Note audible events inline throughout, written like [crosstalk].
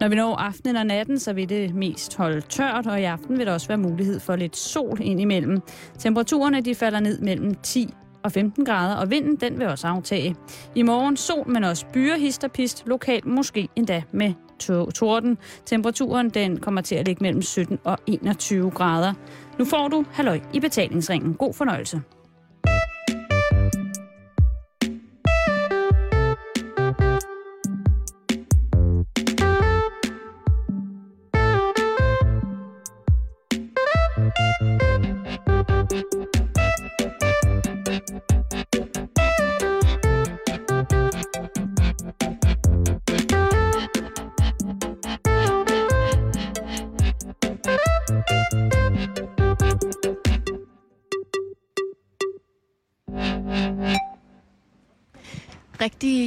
Når vi når aftenen og natten, så vil det mest holde tørt, og i aften vil der også være mulighed for lidt sol indimellem. Temperaturerne de falder ned mellem 10 og 15 grader, og vinden den vil også aftage. I morgen sol, men også byer, histerpist, lokalt måske endda med torden. Temperaturen den kommer til at ligge mellem 17 og 21 grader. Nu får du halløj i betalingsringen. God fornøjelse.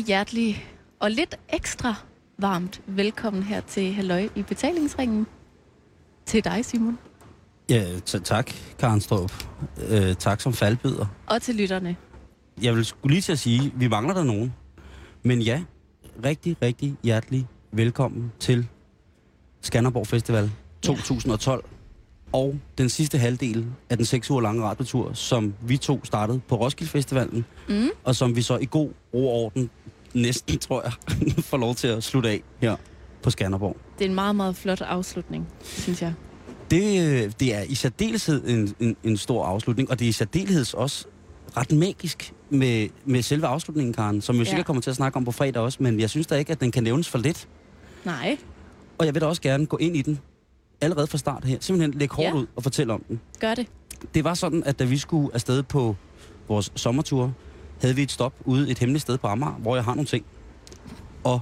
Rigtig hjertelig og lidt ekstra varmt velkommen her til Halløj i betalingsringen. Til dig, Simon. Ja, tak, Karen Strup. Øh, tak som faldbyder. Og til lytterne. Jeg vil skulle lige til at sige, vi mangler der nogen. Men ja, rigtig, rigtig hjertelig velkommen til Skanderborg Festival 2012. Ja og den sidste halvdel af den seks uger lange radiotur, som vi to startede på Roskilde Festivalen, mm. og som vi så i god ro og orden, næsten tror jeg, [laughs] får lov til at slutte af her på Skanderborg. Det er en meget, meget flot afslutning, synes jeg. Det, det er i særdeleshed en, en, en stor afslutning, og det er i særdeleshed også ret magisk med, med selve afslutningen, Karen, som vi ja. sikkert kommer til at snakke om på fredag også, men jeg synes da ikke, at den kan nævnes for lidt. Nej. Og jeg vil da også gerne gå ind i den allerede fra start her. Simpelthen lægge hårdt ja. ud og fortælle om den. Gør det. Det var sådan, at da vi skulle afsted på vores sommertur, havde vi et stop ude et hemmeligt sted på Amager, hvor jeg har nogle ting. Og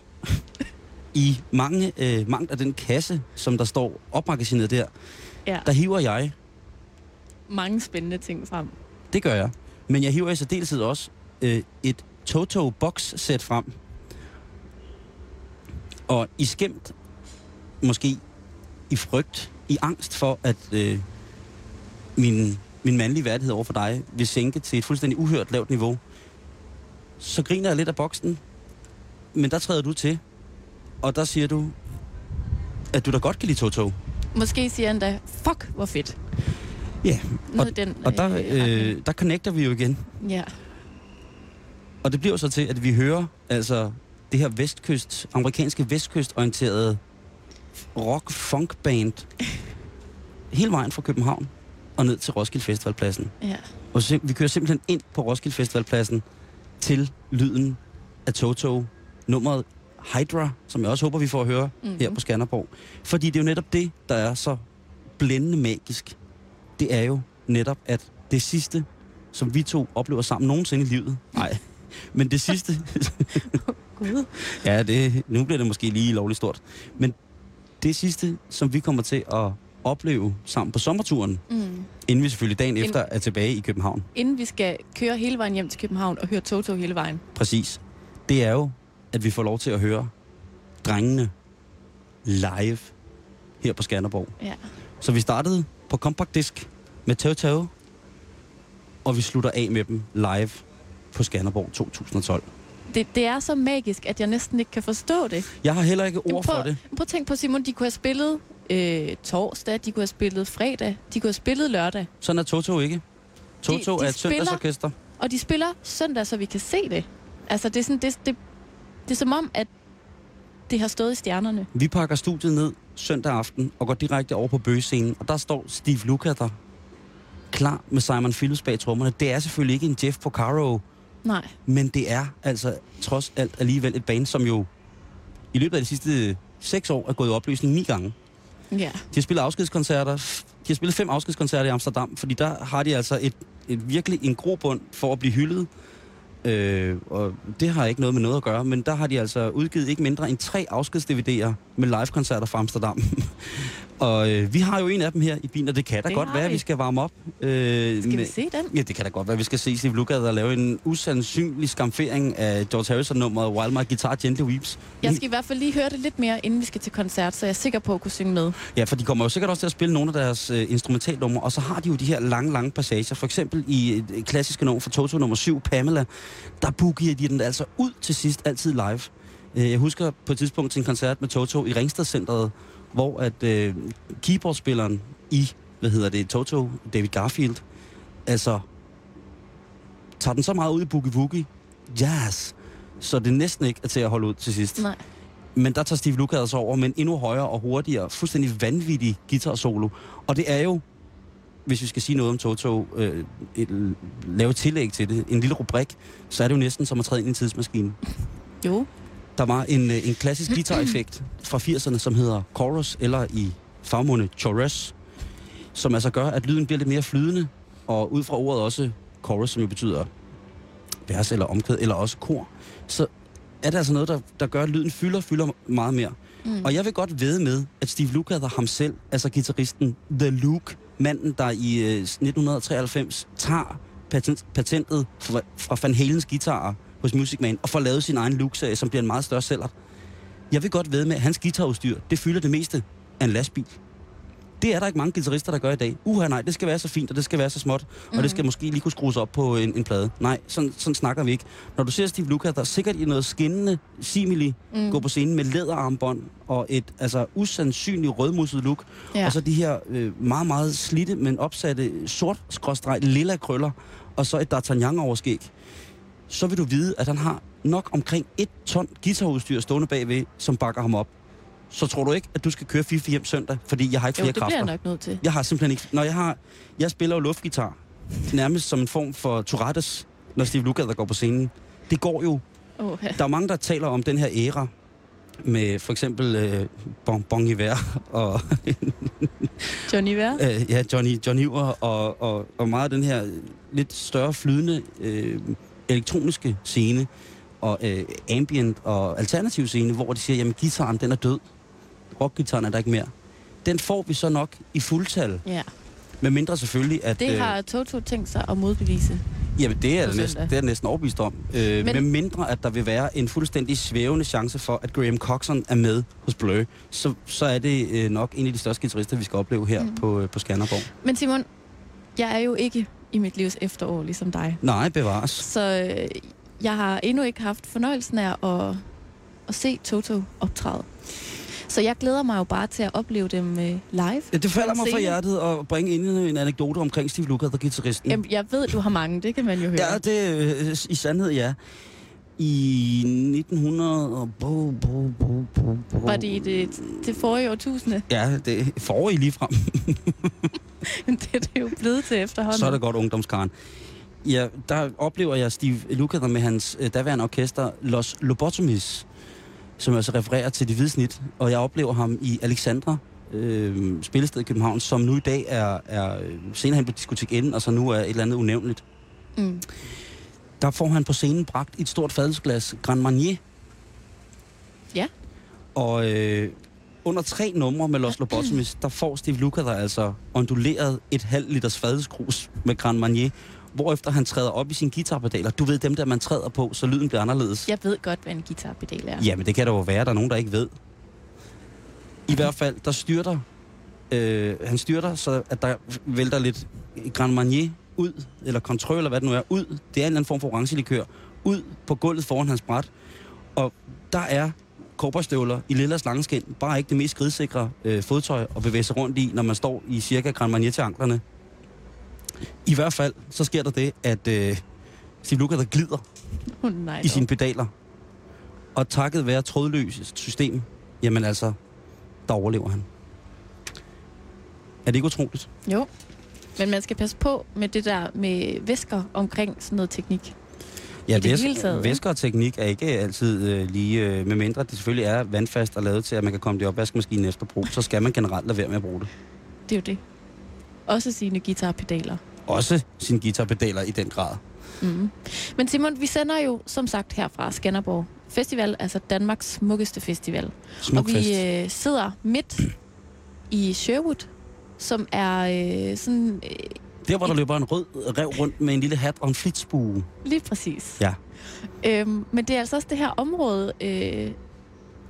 i mange, øh, mange af den kasse, som der står opmagasineret der, ja. der hiver jeg... Mange spændende ting frem. Det gør jeg. Men jeg hiver i særdeleshed også øh, et Toto box sæt frem. Og i skæmt, måske i frygt, i angst for, at øh, min, min mandlige værdighed over for dig vil sænke til et fuldstændig uhørt lavt niveau, så griner jeg lidt af boksen, men der træder du til, og der siger du, at du da godt kan lide Toto. Måske siger han da, fuck, hvor fedt. Ja, og, den, og der, øh, der connecter vi jo igen. Ja. Og det bliver så til, at vi hører altså det her vestkyst, amerikanske vestkystorienterede rock funk band [laughs] hele vejen fra København og ned til Roskilde Festivalpladsen. Ja. Og så, vi kører simpelthen ind på Roskilde Festivalpladsen til lyden af Toto, nummeret Hydra, som jeg også håber, vi får at høre mm-hmm. her på Skanderborg. Fordi det er jo netop det, der er så blændende magisk. Det er jo netop, at det sidste, som vi to oplever sammen nogensinde i livet, nej, men det sidste... [laughs] Gud. ja, det, nu bliver det måske lige lovligt stort. Men det sidste, som vi kommer til at opleve sammen på sommerturen, mm. inden vi selvfølgelig dagen efter er tilbage i København. Inden vi skal køre hele vejen hjem til København og høre Toto hele vejen. Præcis. Det er jo, at vi får lov til at høre drengene live her på Skanderborg. Ja. Så vi startede på Compact Disc med Toto, og vi slutter af med dem live på Skanderborg 2012 det, det er så magisk, at jeg næsten ikke kan forstå det. Jeg har heller ikke ord prøv, for det. Prøv at tænke på, Simon, de kunne have spillet øh, torsdag, de kunne have spillet fredag, de kunne have spillet lørdag. Sådan er Toto ikke. Toto de, de er et spiller, søndagsorkester. Og de spiller søndag, så vi kan se det. Altså, det er, sådan, det, det, det er som om, at det har stået i stjernerne. Vi pakker studiet ned søndag aften og går direkte over på bøgescenen, og der står Steve Luca der klar med Simon Phillips bag trommerne. Det er selvfølgelig ikke en Jeff Porcaro Nej. Men det er altså trods alt alligevel et band, som jo i løbet af de sidste seks år er gået i opløsning ni gange. Ja. De har spillet afskedskoncerter. De har spillet fem afskedskoncerter i Amsterdam, fordi der har de altså et, et virkelig en grobund for at blive hyldet. Øh, og det har ikke noget med noget at gøre, men der har de altså udgivet ikke mindre end tre afskeds-DVD'er med live-koncerter fra Amsterdam. Og øh, vi har jo en af dem her i bilen, og det kan da det godt være, at vi skal varme op. Øh, skal med, vi se den? Ja, det kan da godt være, vi skal se Steve Lukather og lave en usandsynlig skamfering af George Harrison-nummeret While My Guitar Gently Weeps. Jeg skal i hvert fald lige høre det lidt mere, inden vi skal til koncert, så jeg er sikker på at kunne synge med. Ja, for de kommer jo sikkert også til at spille nogle af deres øh, instrumentalnumre, og så har de jo de her lange, lange passager. For eksempel i et klassiske nummer fra Toto nummer 7, Pamela, der boogier de den altså ud til sidst altid live. Øh, jeg husker på et tidspunkt til en koncert med Toto i Ringstedcenteret, hvor at øh, keyboardspilleren i, hvad hedder det, Toto, David Garfield, altså tager den så meget ud i boogie woogie, jazz, så det næsten ikke er til at holde ud til sidst. Nej. Men der tager Steve Lukather over med en endnu højere og hurtigere, fuldstændig vanvittig guitar solo. Og det er jo, hvis vi skal sige noget om Toto, øh, et, lave tillæg til det, en lille rubrik, så er det jo næsten som at træde ind i en tidsmaskine. Jo. Der var en, øh, en klassisk guitar-effekt fra 80'erne, som hedder chorus, eller i fagmåne chorus, som altså gør, at lyden bliver lidt mere flydende, og ud fra ordet også chorus, som jo betyder vers eller omkvæd, eller også kor, så er det altså noget, der, der gør, at lyden fylder, fylder meget mere. Mm. Og jeg vil godt ved med, at Steve Lukather ham selv, altså gitarristen The Luke, manden, der i øh, 1993 tager patent, patentet fra, fra Van Halens guitarer hos Music Man, og får lavet sin egen Luke-serie, som bliver en meget større sælger. Jeg vil godt ved med, at hans guitarudstyr, det fylder det meste af en lastbil. Det er der ikke mange guitarister, der gør i dag. Uha, nej, det skal være så fint, og det skal være så småt, mm. og det skal måske lige kunne skrues op på en, en plade. Nej, sådan, sådan snakker vi ikke. Når du ser Steve Lukather, der er sikkert i noget skinnende simili mm. gå på scenen med læderarmbånd og et altså usandsynligt rødmusset look, ja. og så de her øh, meget, meget slitte, men opsatte sort skråstreg lilla krøller, og så et D'Artagnan overskæg så vil du vide, at han har nok omkring et ton guitarudstyr stående bagved, som bakker ham op. Så tror du ikke, at du skal køre FIFA hjem søndag, fordi jeg har ikke Jo, flere det kræfter. bliver jeg nok nødt til. Jeg har simpelthen ikke... Når jeg har... Jeg spiller jo luftgitar. Nærmest som en form for Tourettes, når Steve Lukather går på scenen. Det går jo. Oh, ja. Der er mange, der taler om den her æra med for eksempel øh, Bon, bon Iver og Johnny Vær? [laughs] øh, ja, Johnny, John Iver og, og, og meget af den her lidt større flydende øh, elektroniske scene og øh, ambient og alternativ scene, hvor de siger, jamen gitaren den er død. Rockgitaren er der ikke mere. Den får vi så nok i fuldtal. Ja. Med mindre selvfølgelig, at... Det har Toto tænkt sig at modbevise. Jamen, det er, det næsten, det er jeg næsten overbevist om. Øh, Men- med mindre, at der vil være en fuldstændig svævende chance for, at Graham Coxon er med hos Blur, så, så er det øh, nok en af de største guitarister, vi skal opleve her mm. på, øh, på Skanderborg. Men Simon, jeg er jo ikke i mit livs efterår, ligesom dig. Nej, bevares. Så øh, jeg har endnu ikke haft fornøjelsen af at, at se Toto optræde. Så jeg glæder mig jo bare til at opleve dem øh, live. Ja, det falder mig fra hjertet at bringe ind en anekdote omkring Steve Lukather, guitaristen. Jamen, jeg ved, du har mange, det kan man jo høre. Ja, det øh, i sandhed, ja. I 1900... Og bo, bo, bo, bo, bo. Var det i det, det forrige årtusinde? Ja, det forrige lige frem. [laughs] det er det jo blevet til efterhånden. Så er det godt ungdomskaren. Ja, der oplever jeg Steve Lukather med hans øh, daværende orkester Los Lobotomies, som altså refererer til det hvide snit. Og jeg oplever ham i Alexandra, øh, spillested i København, som nu i dag er, er øh, senere hen på diskotek N, og så nu er et eller andet unævnligt. Mm. Der får han på scenen bragt et stort fadelsglas Grand Marnier. Ja. Og øh, under tre numre med Los Lobotomies, der får Steve Lukather altså onduleret et halvt liters fadelskrus med Grand Marnier, hvorefter han træder op i sine guitarpedaler. Du ved dem der, man træder på, så lyden bliver anderledes. Jeg ved godt, hvad en guitarpedal er. Jamen, det kan der jo være. Der er nogen, der ikke ved. I hvert fald, der styrter... Øh, han styrter, så at der vælter lidt Grand Marnier ud, eller kontrol, eller hvad det nu er, ud. Det er en eller anden form for orangelikør. Ud på gulvet foran hans bræt. Og der er kobberstøvler i lilla slangeskin. Bare ikke det mest skridsikre øh, fodtøj at bevæge sig rundt i, når man står i cirka Grand Marnier til anklerne. I hvert fald, så sker der det, at øh, Steve Lukather glider Oh, nej, i sine pedaler. Og takket være trådløs system, jamen altså, der overlever han. Er det ikke utroligt? Jo. Men man skal passe på med det der med væsker omkring sådan noget teknik. Ja, det væs- hele taget, væsker og teknik er ikke altid øh, lige, øh, med mindre det selvfølgelig er vandfast og lavet til, at man kan komme det i opvaskemaskinen efter brug, så skal man generelt lade være med at bruge det. Det er jo det. Også sine guitarpedaler. Også sine guitarpedaler i den grad. Mm. Men Simon, vi sender jo som sagt her fra Skanderborg Festival, altså Danmarks smukkeste festival. Smuk og vi fest. øh, sidder midt i Sherwood, som er øh, sådan øh, Der, hvor der løber en rød rev rundt med en lille hat og en flitsbue. lige præcis. Ja. Øhm, men det er altså også det her område øh,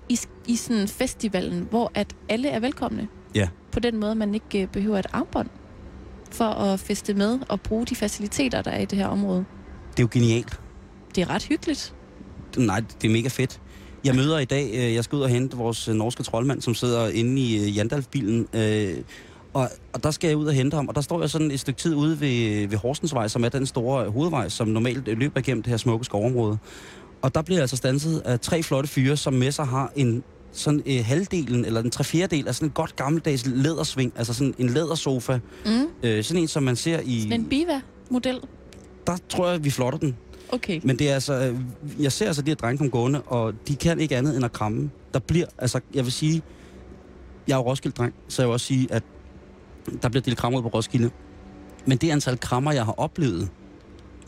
i, i sådan festivalen, hvor at alle er velkomne. Ja. På den måde, man ikke øh, behøver et armbånd for at feste med og bruge de faciliteter, der er i det her område. Det er jo genialt. Det er ret hyggeligt. Nej, det er mega fedt. Jeg møder i dag, øh, jeg skal ud og hente vores norske troldmand, som sidder inde i øh, Jandalf-bilen. Og, og der skal jeg ud og hente ham, og der står jeg sådan et stykke tid ude ved, ved Horsensvej, som er den store hovedvej, som normalt løber igennem det her smukke skovområde. Og der bliver jeg altså stanset af tre flotte fyre, som med sig har en sådan øh, halvdelen, eller en tre fjerdedel af sådan en godt gammeldags lædersving, altså sådan en lædersofa. Mm. Øh, sådan en, som man ser i... Sådan en biva-model. Der tror jeg, vi flotter den. Okay. Men det er altså, øh, jeg ser altså de her drenge komme gående, og de kan ikke andet end at kramme. Der bliver, altså, jeg vil sige, jeg er jo Roskilde-dreng, så jeg vil også sige, at der bliver delt krammer ud på Roskilde. Men det antal krammer, jeg har oplevet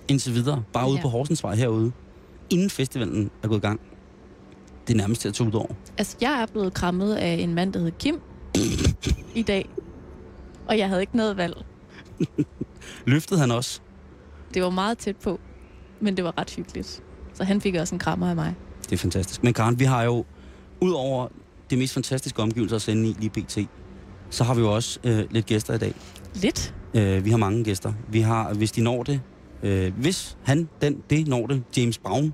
indtil videre, bare ude Ja. på Horsensvej herude, inden festivalen er gået i gang, det er nærmest til at tage ud over. Altså, jeg er blevet krammet af en mand, der hed Kim [coughs] i dag. Og jeg havde ikke noget valg. Løftede han også? Det var meget tæt på, men det var ret hyggeligt. Så han fik også en krammer af mig. Det er fantastisk. Men Karen, vi har jo, ud over det mest fantastiske omgivelser at sende i lige pt., så har vi jo også øh, lidt gæster i dag. Lidt. Øh, vi har mange gæster. Vi har, hvis de når det, øh, hvis han, den, det når det, James Brown.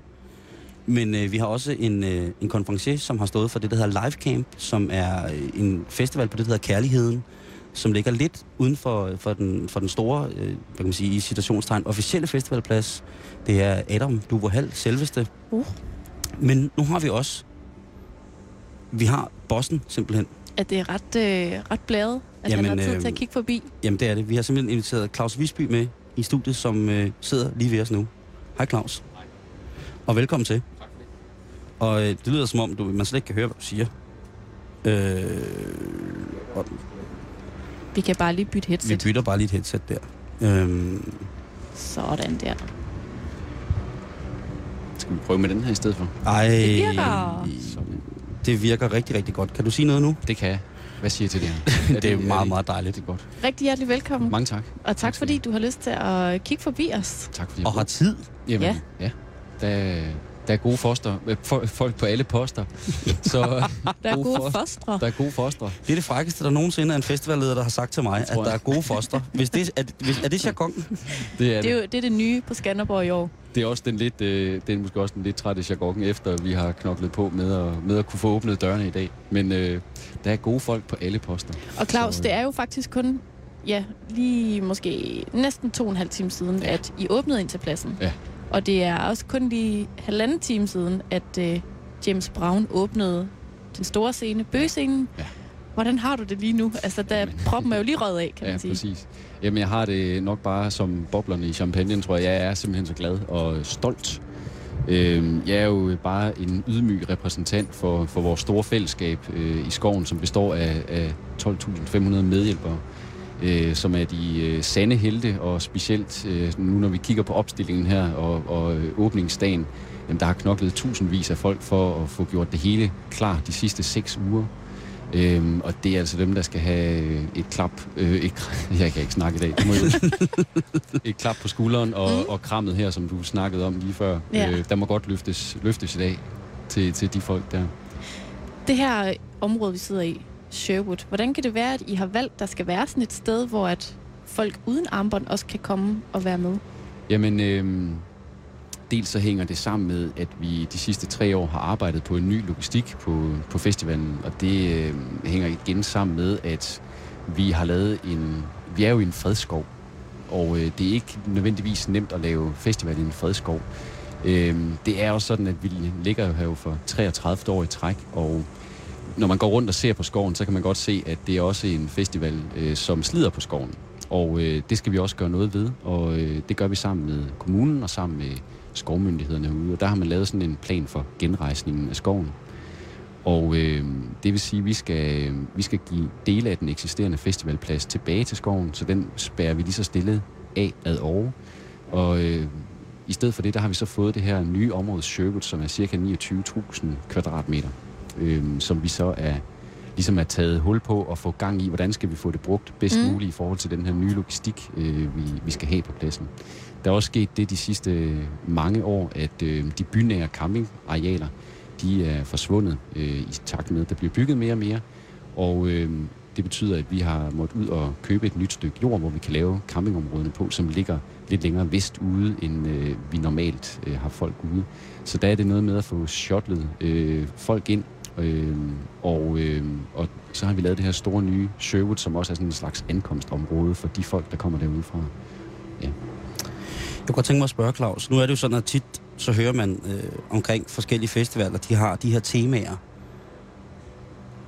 Men øh, vi har også en, øh, en konferencier, som har stået for det, der hedder Live Camp, som er øh, en festival på det, der hedder Kærligheden, som ligger lidt uden for, for, den, for den store, øh, hvad kan man sige, i citationstegn, officielle festivalplads. Det er Adam Duvo Hall, selveste. Uh. Men nu har vi også, vi har bossen simpelthen. At det er ret, øh, ret blæret, at Jamen, han har tid øh, til at kigge forbi. Jamen det er det. Vi har simpelthen inviteret Claus Visby med i studiet, som øh, sidder lige ved os nu. Hej Claus. Og velkommen til. Tak for det. Og øh, det lyder som om, du, man slet ikke kan høre, hvad du siger. Øh, og Vi kan bare lige bytte vi headset. bytter bare lige et headset der. Øhm, Sådan der. Skal vi prøve med den her i stedet for? ej, Det virker. Sådan. Det virker rigtig, rigtig godt. Kan du sige noget nu? Det kan jeg. Hvad siger til det [laughs] her? Det er meget, meget dejligt. Det er godt. Rigtig hjertelig velkommen. Mange tak. Og tak fordi du har lyst til at kigge forbi os. Tak fordi Og har tid. Jamen, Ja. ja. Der, der er gode foster. øh, fo- Folk på alle poster. [laughs] Så Der er God gode for- fostre. der er gode foster. Det er det frækkeste, der nogensinde er en festivalleder, der har sagt til mig, Det at der er gode foster. Hvis det, er, hvis, er det jargon? [laughs] Det er, Det er jo det, er det nye på Skanderborg i år. det er også den lidt, øh, det er måske også den lidt trætte jargon, efter vi har knoklet på med at, med at kunne få åbnet dørene i dag. Men øh, der er gode folk på alle poster. Og Claus, Så, øh, det er jo faktisk kun, ja, lige måske næsten to og en halv time siden, Ja. at I åbnede ind til pladsen. Ja. Og det er også kun lige halvanden time siden, at uh, James Brown åbnede den store scene, bøgescenen. Ja. Hvordan har du det lige nu? Altså, der Jamen. proppen er jo lige røget af, kan Ja, man sige. præcis. Jamen, jeg har det nok bare som boblerne i champagne, tror jeg. Jeg er simpelthen så glad og stolt. Øhm, jeg er jo bare en ydmyg repræsentant for, for vores store fællesskab øh, i skoven, som består af, af 12.500 medhjælpere, øh, som er de øh, sande helte, og specielt øh, nu, når vi kigger på opstillingen her og, og øh, åbningsdagen, jamen, der har knoklet tusindvis af folk for at få gjort det hele klar de sidste seks uger. Øhm, og det er altså dem, der skal have et klap. Øh, et, [laughs] jeg kan ikke snakke i dag. Må et klap på skulderen og, mm. og krammet her, som du snakkede om lige før. Ja. Øh, der må godt løftes, løftes i dag til, til de folk der. Det her område, vi sidder i, Sherwood, hvordan kan det være, at I har valgt, der skal være sådan et sted, hvor at folk uden armbånd også kan komme og være med? Jamen, øh, dels så hænger det sammen med, at vi de sidste tre år har arbejdet på en ny logistik på, på festivalen, og det øh, hænger igen sammen med, at vi har lavet en... Vi er jo i en fredskov, og øh, det er ikke nødvendigvis nemt at lave festival i en fredskov. Øh, det er også sådan, at vi ligger jo her for 33 år i træk, og når man går rundt og ser på skoven, så kan man godt se, at det er også en festival, øh, som slider på skoven. Og øh, det skal vi også gøre noget ved, og øh, det gør vi sammen med kommunen og sammen med skovmyndighederne herude. Og der har man lavet sådan en plan for genrejsningen af skoven. Og øh, det vil sige, at vi skal, vi skal give dele af den eksisterende festivalplads tilbage til skoven, så den spærrer vi lige så stille af ad over. Og øh, i stedet for det, der har vi så fået det her nye område Sherwood, som er cirka 29.000 kvadratmeter, øh, som vi så er ligesom er taget hul på og få gang i, hvordan skal vi få det brugt bedst Mm. muligt i forhold til den her nye logistik, øh, vi, vi skal have på pladsen. Der er også sket det de sidste mange år, at øh, de bynære campingarealer, de er forsvundet øh, i takt med, at der bliver bygget mere og mere. Og øh, det betyder, at vi har måttet ud og købe et nyt stykke jord, hvor vi kan lave campingområdene på, som ligger lidt længere vest ude, end øh, vi normalt øh, har folk ude. Så der er det noget med at få shutlet øh, folk ind, øh, og, øh, og så har vi lavet det her store nye Sherwood, som også er sådan en slags ankomstområde for de folk, der kommer derude fra. Jeg kunne godt tænke mig at spørge, Claus. Nu er det jo sådan, at tit så hører man øh, omkring forskellige festivaler, de har de her temaer.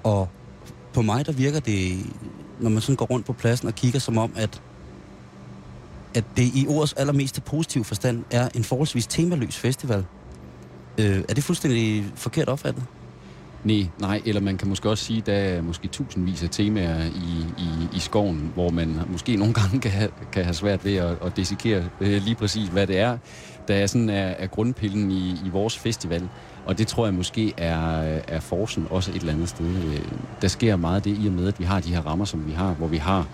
Og på mig, der virker det, når man sådan går rundt på pladsen og kigger, som om, at, at det i ordets allermest positive forstand er en forholdsvis temaløs festival. Øh, er det fuldstændig forkert opfattet? Nej, nej, eller man kan måske også sige, at der er måske tusindvis af temaer i, i, i skoven, hvor man måske nogle gange kan have, kan have svært ved at, at desikere øh, lige præcis, hvad det er, der er, sådan er, er grundpillen i, i vores festival. Og det tror jeg måske er, er forsen også et eller andet sted. Øh, der sker meget det i og med, at vi har de her rammer, som vi har, hvor vi har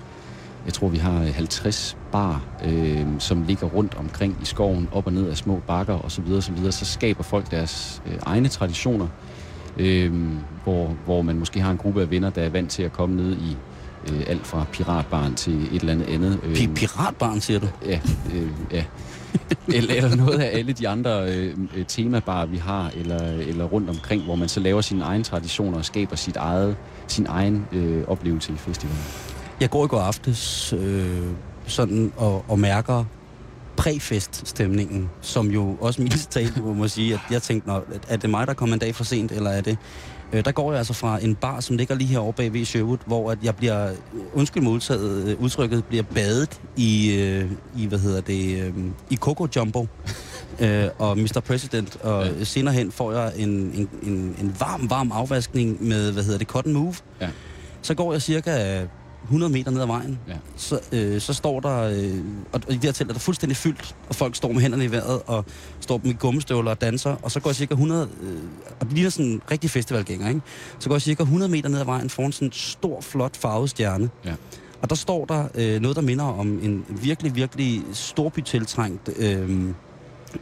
jeg tror, vi har 50 bar, øh, som ligger rundt omkring i skoven, op og ned af små bakker osv. osv. Så skaber folk deres øh, egne traditioner, øh, hvor, hvor man måske har en gruppe af venner, der er vant til at komme ned i øh, alt fra piratbarn til et eller andet andet. Øh, Pi- piratbarn, siger du? Ja, øh, ja. eller, eller noget af alle de andre øh, øh, temabarer, vi har, eller, eller rundt omkring, hvor man så laver sine egne traditioner og skaber sit eget, sin egen øh, oplevelse i festivalen. Jeg går i går aftes øh, sådan og, og mærker præfeststemningen, som jo også mildest [laughs] talt må sige, at jeg tænkte, Nå, er det mig, der kommer en dag for sent, eller er det... Øh, der går jeg altså fra en bar, som ligger lige herovre bag ved Sherwood, hvor at jeg bliver, undskyld modtaget, øh, udtrykket, bliver badet i, øh, i hvad hedder det, øh, i Coco Jumbo. [laughs] øh, og Mr. President, og Ja. senere hen får jeg en, en, en, en varm, varm afvaskning med, hvad hedder det, Cotton Move. Ja. Så går jeg cirka 100 meter ned ad vejen, Ja. så, øh, så står der, øh, og, og i det her telt er der fuldstændig fyldt, og folk står med hænderne i vejret, og står med gummistøvler og danser, og så går jeg cirka 100, øh, og det ligner sådan en rigtig festivalgænger, ikke? Så går jeg cirka 100 meter ned ad vejen foran sådan en stor, flot farvet stjerne. Ja. Og der står der øh, noget, der minder om en virkelig, virkelig storbytiltrængt øh,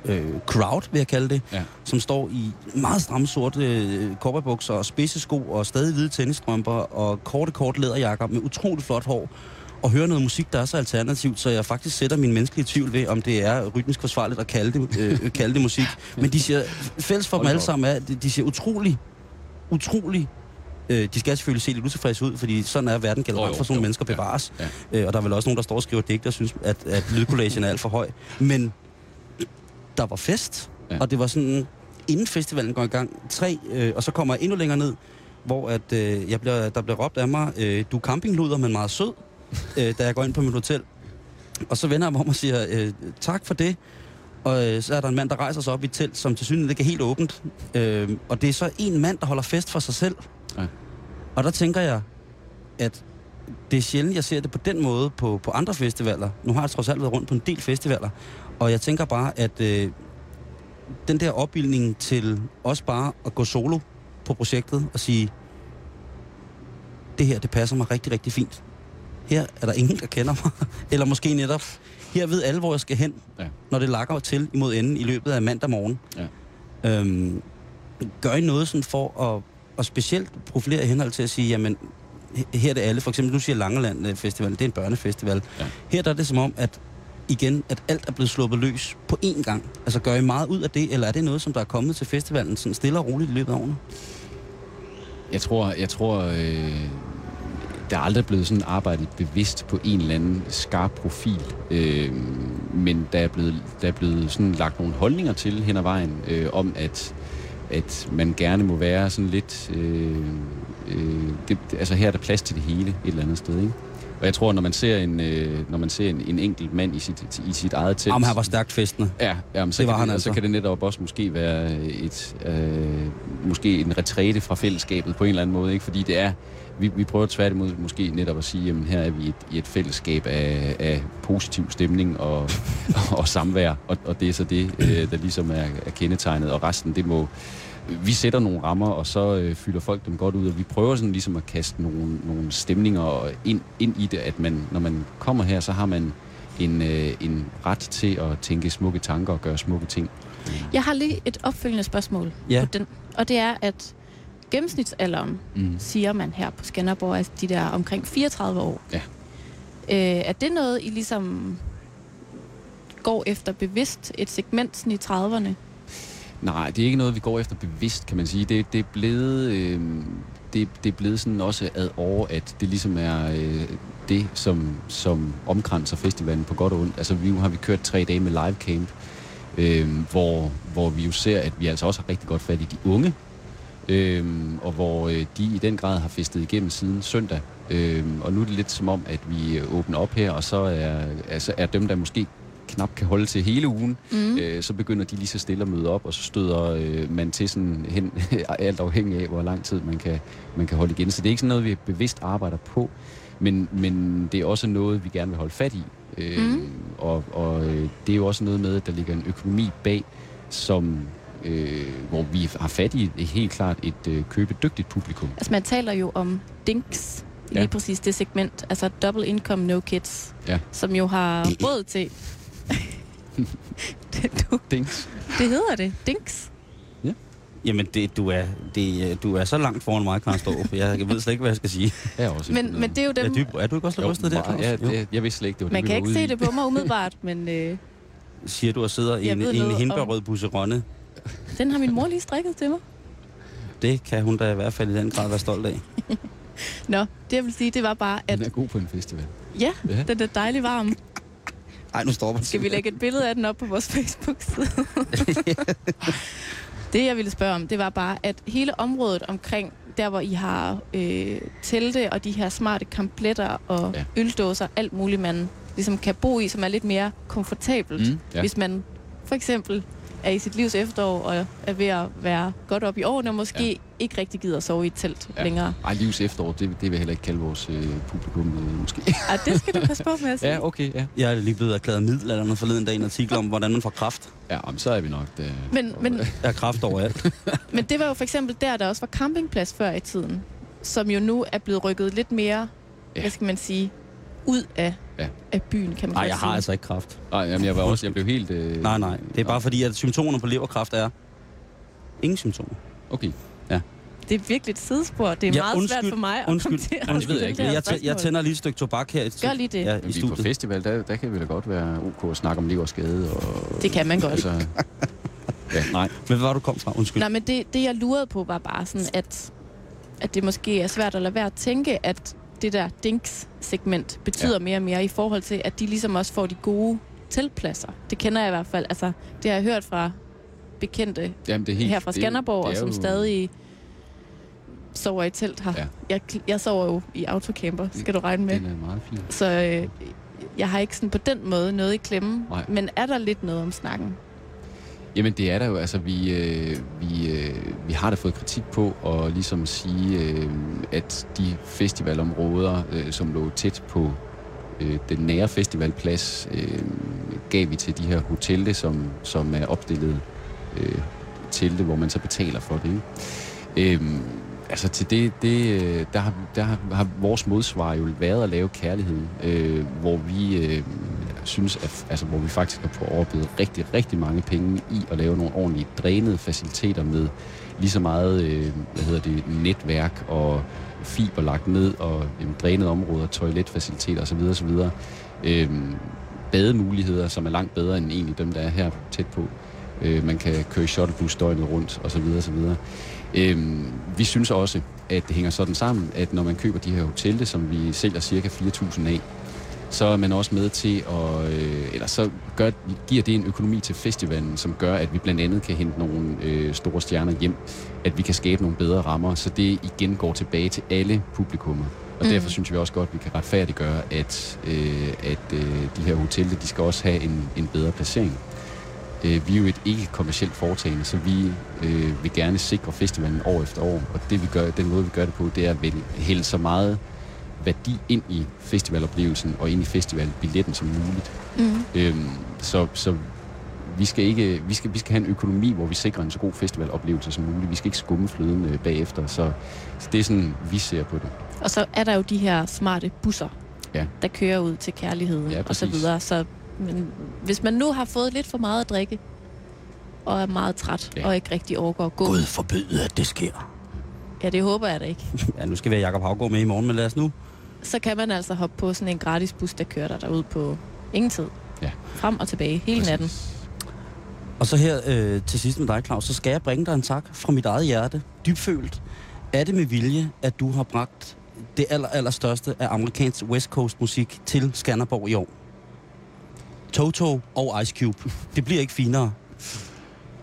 øh, crowd, vil jeg kalde det, Ja. som står i meget stramme sorte øh, cowboybukser og spidse sko og stadig hvide tennisstrømper og korte, korte læderjakker med utroligt flot hår og hører noget musik, der er så alternativt, så jeg faktisk sætter min menneskelige tvivl ved, om det er rytmisk forsvarligt at kalde det, øh, [laughs] kalde det musik. Men de siger, fælles for dem alle sammen er, de, de siger utrolig, utrolig Øh, de skal selvfølgelig se lidt utilfredse ud, fordi sådan er verden generelt jo, for sådan nogle mennesker Ja. bevares. Ja. Øh, og der er vel også nogen, der står og skriver digte og synes, at, at lydkollagen er alt for høj. Men der var fest, Ja. og det var sådan, inden festivalen går i gang, tre, øh, og så kommer jeg endnu længere ned, hvor at, øh, jeg bliver, der bliver råbt af mig, øh, du er campingluder, men meget sød, [laughs] øh, da jeg går ind på mit hotel. Og så vender jeg mig om og siger, øh, tak for det. Og øh, så er der en mand, der rejser sig op i et telt, som til synligheden ikke er helt åbent. Øh, og det er så en mand, der holder fest for sig selv. Ja. Og der tænker jeg, at det er sjældent, jeg ser det på den måde på, på andre festivaler. Nu har jeg trods alt været rundt på en del festivaler. Og jeg tænker bare, at øh, den der opbildning til også bare at gå solo på projektet og sige, det her, det passer mig rigtig, rigtig fint. Her er der ingen, der kender mig. [laughs] Eller måske netop, her ved alle, hvor jeg skal hen, Ja. når det lakker til imod enden i løbet af mandag morgen. Ja. Øhm, gør I noget sådan for at, at specielt profilere i henhold til at sige, jamen, he- her er det alle. For eksempel, nu siger Langeland øh, Festival, det er en børnefestival. Ja. Her der er det som om, at igen, at alt er blevet sluppet løs på én gang. Altså, gør I meget ud af det, eller er det noget, som der er kommet til festivalen sådan stille og roligt i løbet af årene? Jeg tror, jeg tror øh, der er aldrig blevet sådan arbejdet bevidst på en eller anden skarp profil. Øh, men der er, blevet, der er blevet sådan lagt nogle holdninger til hen ad vejen øh, om, at, at man gerne må være sådan lidt... Øh, øh, det, altså her er der plads til det hele et eller andet sted, ikke? Og jeg tror, når man ser en, øh, når man ser en, en enkelt mand i sit, i sit eget telt... Om han var stærkt festende. Ja, jamen, så, Det var kan han det, altså. så kan det netop også måske være et, øh, måske en retræte fra fællesskabet på en eller anden måde, ikke? fordi det er, vi, vi prøver tværtimod måske netop at sige, jamen her er vi et, i et fællesskab af, af positiv stemning og, [laughs] og samvær, og, og det er så det, øh, der ligesom er, er kendetegnet, og resten det må, vi sætter nogle rammer, og så øh, fylder folk dem godt ud, og vi prøver sådan ligesom at kaste nogle, nogle stemninger ind, ind i det, at man, når man kommer her, så har man en, øh, en ret til at tænke smukke tanker og gøre smukke ting. Jeg har lige et opfølgende spørgsmål Ja. på den. Og det er, at gennemsnitsalderen, Mm. siger man her på Skanderborg, er de der omkring 34 år. Ja. Øh, er det noget, I ligesom går efter bevidst, et segment i 30'erne? Nej, det er ikke noget, vi går efter bevidst, kan man sige. Det, det er blevet... Øh, det, det er blevet sådan også ad over, at det ligesom er øh, det, som, som omkranser festivalen på godt og ondt. Altså, vi, nu har vi kørt tre dage med live camp, øh, hvor, hvor vi jo ser, at vi altså også har rigtig godt fat i de unge, øh, og hvor øh, de i den grad har festet igennem siden søndag. Øh, og nu er det lidt som om, at vi øh, åbner op her, og så er, altså er dem, der måske knap kan holde til hele ugen, Mm. øh, så begynder de lige så stille at møde op, og så støder øh, man til sådan hen, [laughs] alt afhængig af, hvor lang tid man kan, man kan holde igen. Så det er ikke sådan noget, vi bevidst arbejder på, men, men det er også noget, vi gerne vil holde fat i. Øh, Mhm. Og, og øh, det er jo også noget med, at der ligger en økonomi bag, som, øh, hvor vi har fat i helt klart et øh, købedygtigt publikum. Altså, man taler jo om DINKS, lige Ja. præcis det segment, altså Double Income No Kids, Ja. som jo har [clears throat] råd til... det, [laughs] du, Dings. det hedder det, DINKS. Jamen, det, du, er, det, du er så langt foran mig, Karen Storff. Jeg ved slet ikke, hvad jeg skal sige. [laughs] Jeg er også Men, men det er jo Er dem... du, er du ikke også lidt rystet der. Claus? Ja, det, jeg vidste slet ikke, det var Man det, vi kan ikke se i. det på mig [laughs] umiddelbart, men øh, Siger du og sidder i en, i en hindbærrød busseronne. den har min mor lige strikket til mig. Det kan hun da i hvert fald i den grad være stolt af. Nå, det jeg vil sige, det var bare, at Den er god på en festival. ja, Ja. den er dejlig varm. Ej, nu stopper. Skal vi lægge et billede af den op på vores Facebook-side? [laughs] det, jeg ville spørge om, det var bare, at hele området omkring, der hvor I har øh, telte og de her smarte kampletter og ja. øldåser, alt muligt, man ligesom kan bo i, som er lidt mere komfortabelt. Mm, ja. Hvis man for eksempel er i sit livs efterår og er ved at være godt op i årene, og måske Ja. ja. ikke rigtig gider at sove i et telt Ja. ja. længere. Ej, livs efterår, det, det vil jeg heller ikke kalde vores øh, publikum, øh, måske. [laughs] Ej, det skal du passe på med at sige. ja, okay, ja. Jeg er lige blevet erklæret middelalderende forleden dag i en artikel om, hvordan man får kraft. Ja, men så er vi nok... Det, Men, men Jeg har kraft overalt. [laughs] Men det var jo for eksempel der, der også var campingplads før i tiden, som jo nu er blevet rykket lidt mere, Ja. ja. hvad skal man sige, ud af, Ja. ja. af byen, kan man Nej, jeg har altså ikke kraft. Nej, jamen, jeg var også... Jeg blev helt... Øh, Nej, nej. Det er bare fordi, at symptomerne på leverkræft er ingen symptomer. Okay. Det er virkelig et sidespor. Det er Ja, ja, meget undskyld, svært for mig at undskyld, kommentere. undskyld, ved jeg ikke. Jeg, jeg tænder lige et stykke tobak her i, Gør lige det. Ja, i vi på festival, der, der kan vi da godt være ok at snakke om liv og skade. Og, Det kan man godt. Altså, ja, nej. Men hvad var du kom fra? Undskyld. Nej, men det, det jeg lurede på var bare sådan, at, at det måske er svært at lade være at tænke, at det der dinks-segment betyder Ja. mere og mere i forhold til, at de ligesom også får de gode teltpladser. Det kender jeg i hvert fald. Altså, det har jeg hørt fra bekendte Jamen, det er helt, her fra det er- Skanderborg, det og er som jo- stadig sover i telt her. Ja. Jeg, jeg sover jo i autocamper, skal du regne med. Den er meget fin. Så øh, jeg har ikke sådan på den måde noget i klemme. Nej. Men er der lidt noget om snakken? Jamen det er der jo, altså vi, øh, vi, øh, vi har da fået kritik på ligesom at ligesom sige, øh, at de festivalområder, øh, som lå tæt på øh, den nære festivalplads, øh, gav vi til de her hoteller, som, som er opstillet øh, telte, hvor man så betaler for det. Ikke? Øh, altså til det, det øh, der, har, der har, har vores modsvar jo været at lave kærligheden, øh, hvor vi øh, synes, at, altså hvor vi faktisk har på overbid rigtig, rigtig mange penge i at lave nogle ordentlige drænede faciliteter med lige så meget, øh, hvad hedder det, netværk og fiber lagt ned og jamen, drænede områder, toiletfaciliteter osv. osv. Øh, bademuligheder, som er langt bedre end egentlig dem, der er her tæt på. Øh, man kan køre i shuttlebus døgnet rundt osv. osv. Øh, vi synes også, at det hænger sådan sammen, at når man køber de her hoteller, som vi sælger cirka 4.000 af, så er man også med til at, øh, eller så gør, giver det en økonomi til festivalen, som gør, at vi blandt andet kan hente nogle øh, store stjerner hjem, at vi kan skabe nogle bedre rammer, så det igen går tilbage til alle publikummer. Og Mm. derfor synes vi også godt, at vi kan retfærdiggøre, at, øh, at øh, de her hoteller, de skal også have en, en bedre placering. Øh, vi er jo et ikke-kommercielt foretagende, så vi øh, vil gerne sikre festivalen år efter år, og det vi gør, den måde, vi gør det på, det er at vel- hælde så meget værdi ind i festivaloplevelsen og ind i festivalbilletten som muligt. Mm. Øhm, så, så vi skal, ikke, vi, skal, vi skal have en økonomi, hvor vi sikrer en så god festivaloplevelse som muligt. Vi skal ikke skumme fløden øh, bagefter, så, så det er sådan, vi ser på det. Og så er der jo de her smarte busser, Ja. der kører ud til kærligheden Ja, og så videre. Så men, hvis man nu har fået lidt for meget at drikke, og er meget træt, Ja. og ikke rigtig overgår at gå, Gud forbyde, at det sker. Ja, det håber jeg da ikke. [laughs] Ja, nu skal vi have Jacob Havgaard med i morgen, men lad os nu. Så kan man altså hoppe på sådan en gratis bus, der kører dig derud på ingen tid. Ja. Frem og tilbage hele Præcis. natten. Og så her øh, til sidst med dig, Claus, så skal jeg bringe dig en tak fra mit eget hjerte. Dybfølt. Er det med vilje, at du har bragt det aller, allerstørste af amerikansk West Coast musik til Skanderborg i år? Toto og Ice Cube. Det bliver ikke finere.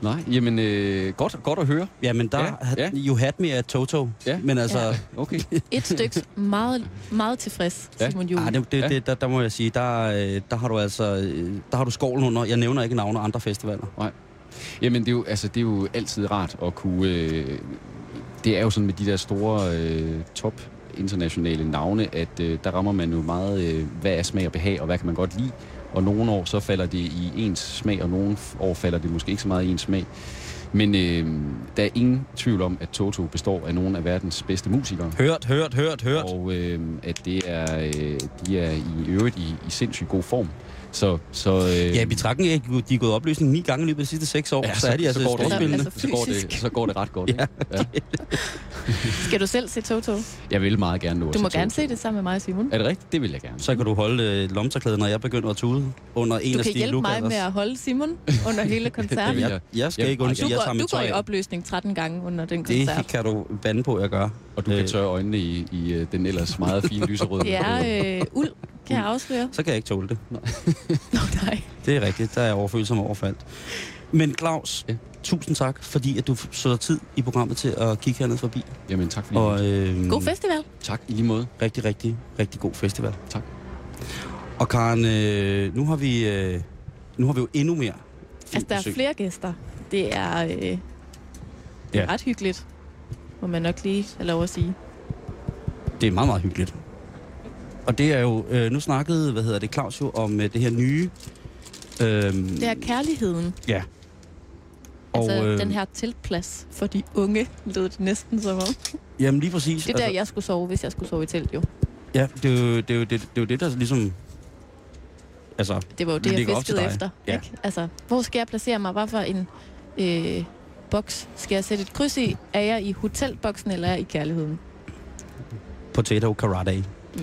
Nej, jamen øh, godt, godt at høre. Jamen, der Ja, ja, ja. you had me at Toto. Ja. Men altså, Ja. Okay. [laughs] Et stykke meget, meget tilfreds, Ja. Simon Juhl. ah, det, det, Ja. det, der, der må jeg sige, der, øh, der har du altså, øh, der har du skovlen under. Jeg nævner ikke navne af andre festivaler. Jamen, det er, jo, altså, det er jo altid rart at kunne... Øh, det er jo sådan med de der store øh, top internationale navne, at øh, der rammer man jo meget, øh, hvad er smag og behag, og hvad kan man godt lide. Og nogle år så falder det i ens smag, og nogle år falder det måske ikke så meget i ens smag. Men øh, der er ingen tvivl om, at Toto består af nogle af verdens bedste musikere. Hørt, hørt, hørt, hørt. Og øh, at det er, øh, de er i øvrigt i, i sindssygt god form. Så, så, øh, Ja, i betragtning af, at de er gået opløsning ni gange i løbet af de sidste seks år, ja, så, er de altså går det. Altså så, går det, så går det ret godt. Ja. ja. [laughs] Skal du selv se Toto? Jeg vil meget gerne at Du må se gerne Toto. se det sammen med mig, Simon. Er det rigtigt? Det vil jeg gerne. Så kan du holde øh, lomterklædet, når jeg begynder at tude under en Du af kan Steve hjælpe mig Lukaters. med at holde Simon under hele [laughs] Det koncerten. vil Jeg, jeg skal Jeg- ikke undskylde, Du jeg går, tager du går i opløsning 13 gange under den Det koncert. kan du bande på, at jeg gør. Og du kan Øh. tørre øjnene i, i øh, den ellers meget fine lyserøde. [laughs] Det er øh, uld, kan jeg afsløre. Så kan jeg ikke tåle det. [laughs] Nå, nej. Det er rigtigt, der er overfølsom overfaldt. Men Claus, Ja. tusind tak, fordi at du så dig tid i programmet til at kigge herned forbi. Jamen tak fordi Og øh, God festival. Tak i lige måde. rigtig, rigtig, rigtig god festival. Tak. Og Karen, øh, nu har vi øh, nu har vi jo endnu mere Altså, der er besøg. flere gæster. Det er, øh, det er Ja. ret hyggeligt, må man nok lige have lov at sige. Det er meget, meget hyggeligt. Og det er jo, øh, nu snakkede, hvad hedder det, Claus jo om øh, det her nye. Øh, Det er kærligheden. Ja. Altså, øh, den her teltplads for de unge, lød det næsten som om. Jamen lige præcis. Det er der, jeg skulle sove, hvis jeg skulle sove i telt, jo. Ja, det er jo det, er jo det, det, er jo det der ligesom... Altså, Det var jo det, jeg fiskede efter. Ja. Ikke? Altså, hvor skal jeg placere mig? Hvad for en øh, boks skal jeg sætte et kryds i? Er jeg i hotelboksen, eller er jeg i kærligheden? potato karate.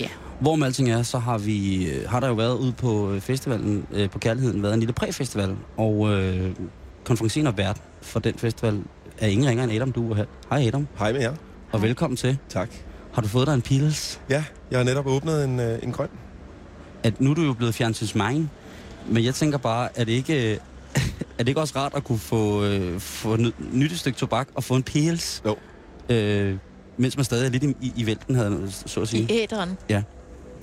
Ja. Hvor med alting er, så har vi øh, har der jo været ude på øh, festivalen, øh, på Kærligheden, været en lille præfestival, og øh, konferencen og vært for den festival er ingen ringer end Adam du her. Hej Adam, Hej med jer. og velkommen til. Tak. Har du fået dig en pils? Ja, jeg har netop åbnet en, øh, en grøn. At nu er du jo blevet fjernsynsmang, men jeg tænker bare, er det ikke, øh, [laughs] er det ikke også rart at kunne få, øh, få ny- nyt et stykke tobak og få en pils? Jo. Øh, mens man stadig er lidt i, i, i vælten, havde så at sige. I æderen.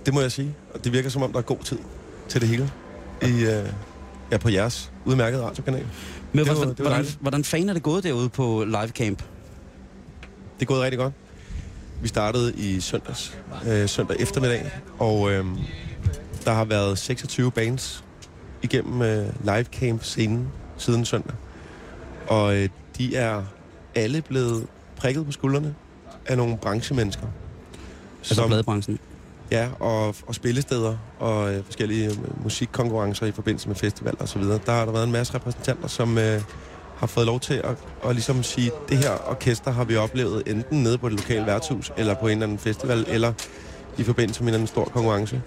Det må jeg sige. Og det virker som om, der er god tid til det hele. I, øh, ja, på jeres udmærkede radiokanal. Men Det var- hvordan, det var hvordan, hvordan fanden er det gået derude på live camp? Det er gået rigtig godt. Vi startede i søndags, øh, søndag eftermiddag, og øh, der har været 26 bands igennem øh, live camp scenen siden søndag. Og øh, de er alle blevet prikket på skuldrene af nogle branchemennesker. Altså bladebranchen. Ja, og, og spillesteder og øh, forskellige øh, musikkonkurrencer i forbindelse med festivaler osv. Der har der været en masse repræsentanter, som øh, har fået lov til at, at ligesom sige, det her orkester har vi oplevet enten nede på det lokale værtshus, eller på en eller anden festival, eller i forbindelse med en eller anden stor konkurrence.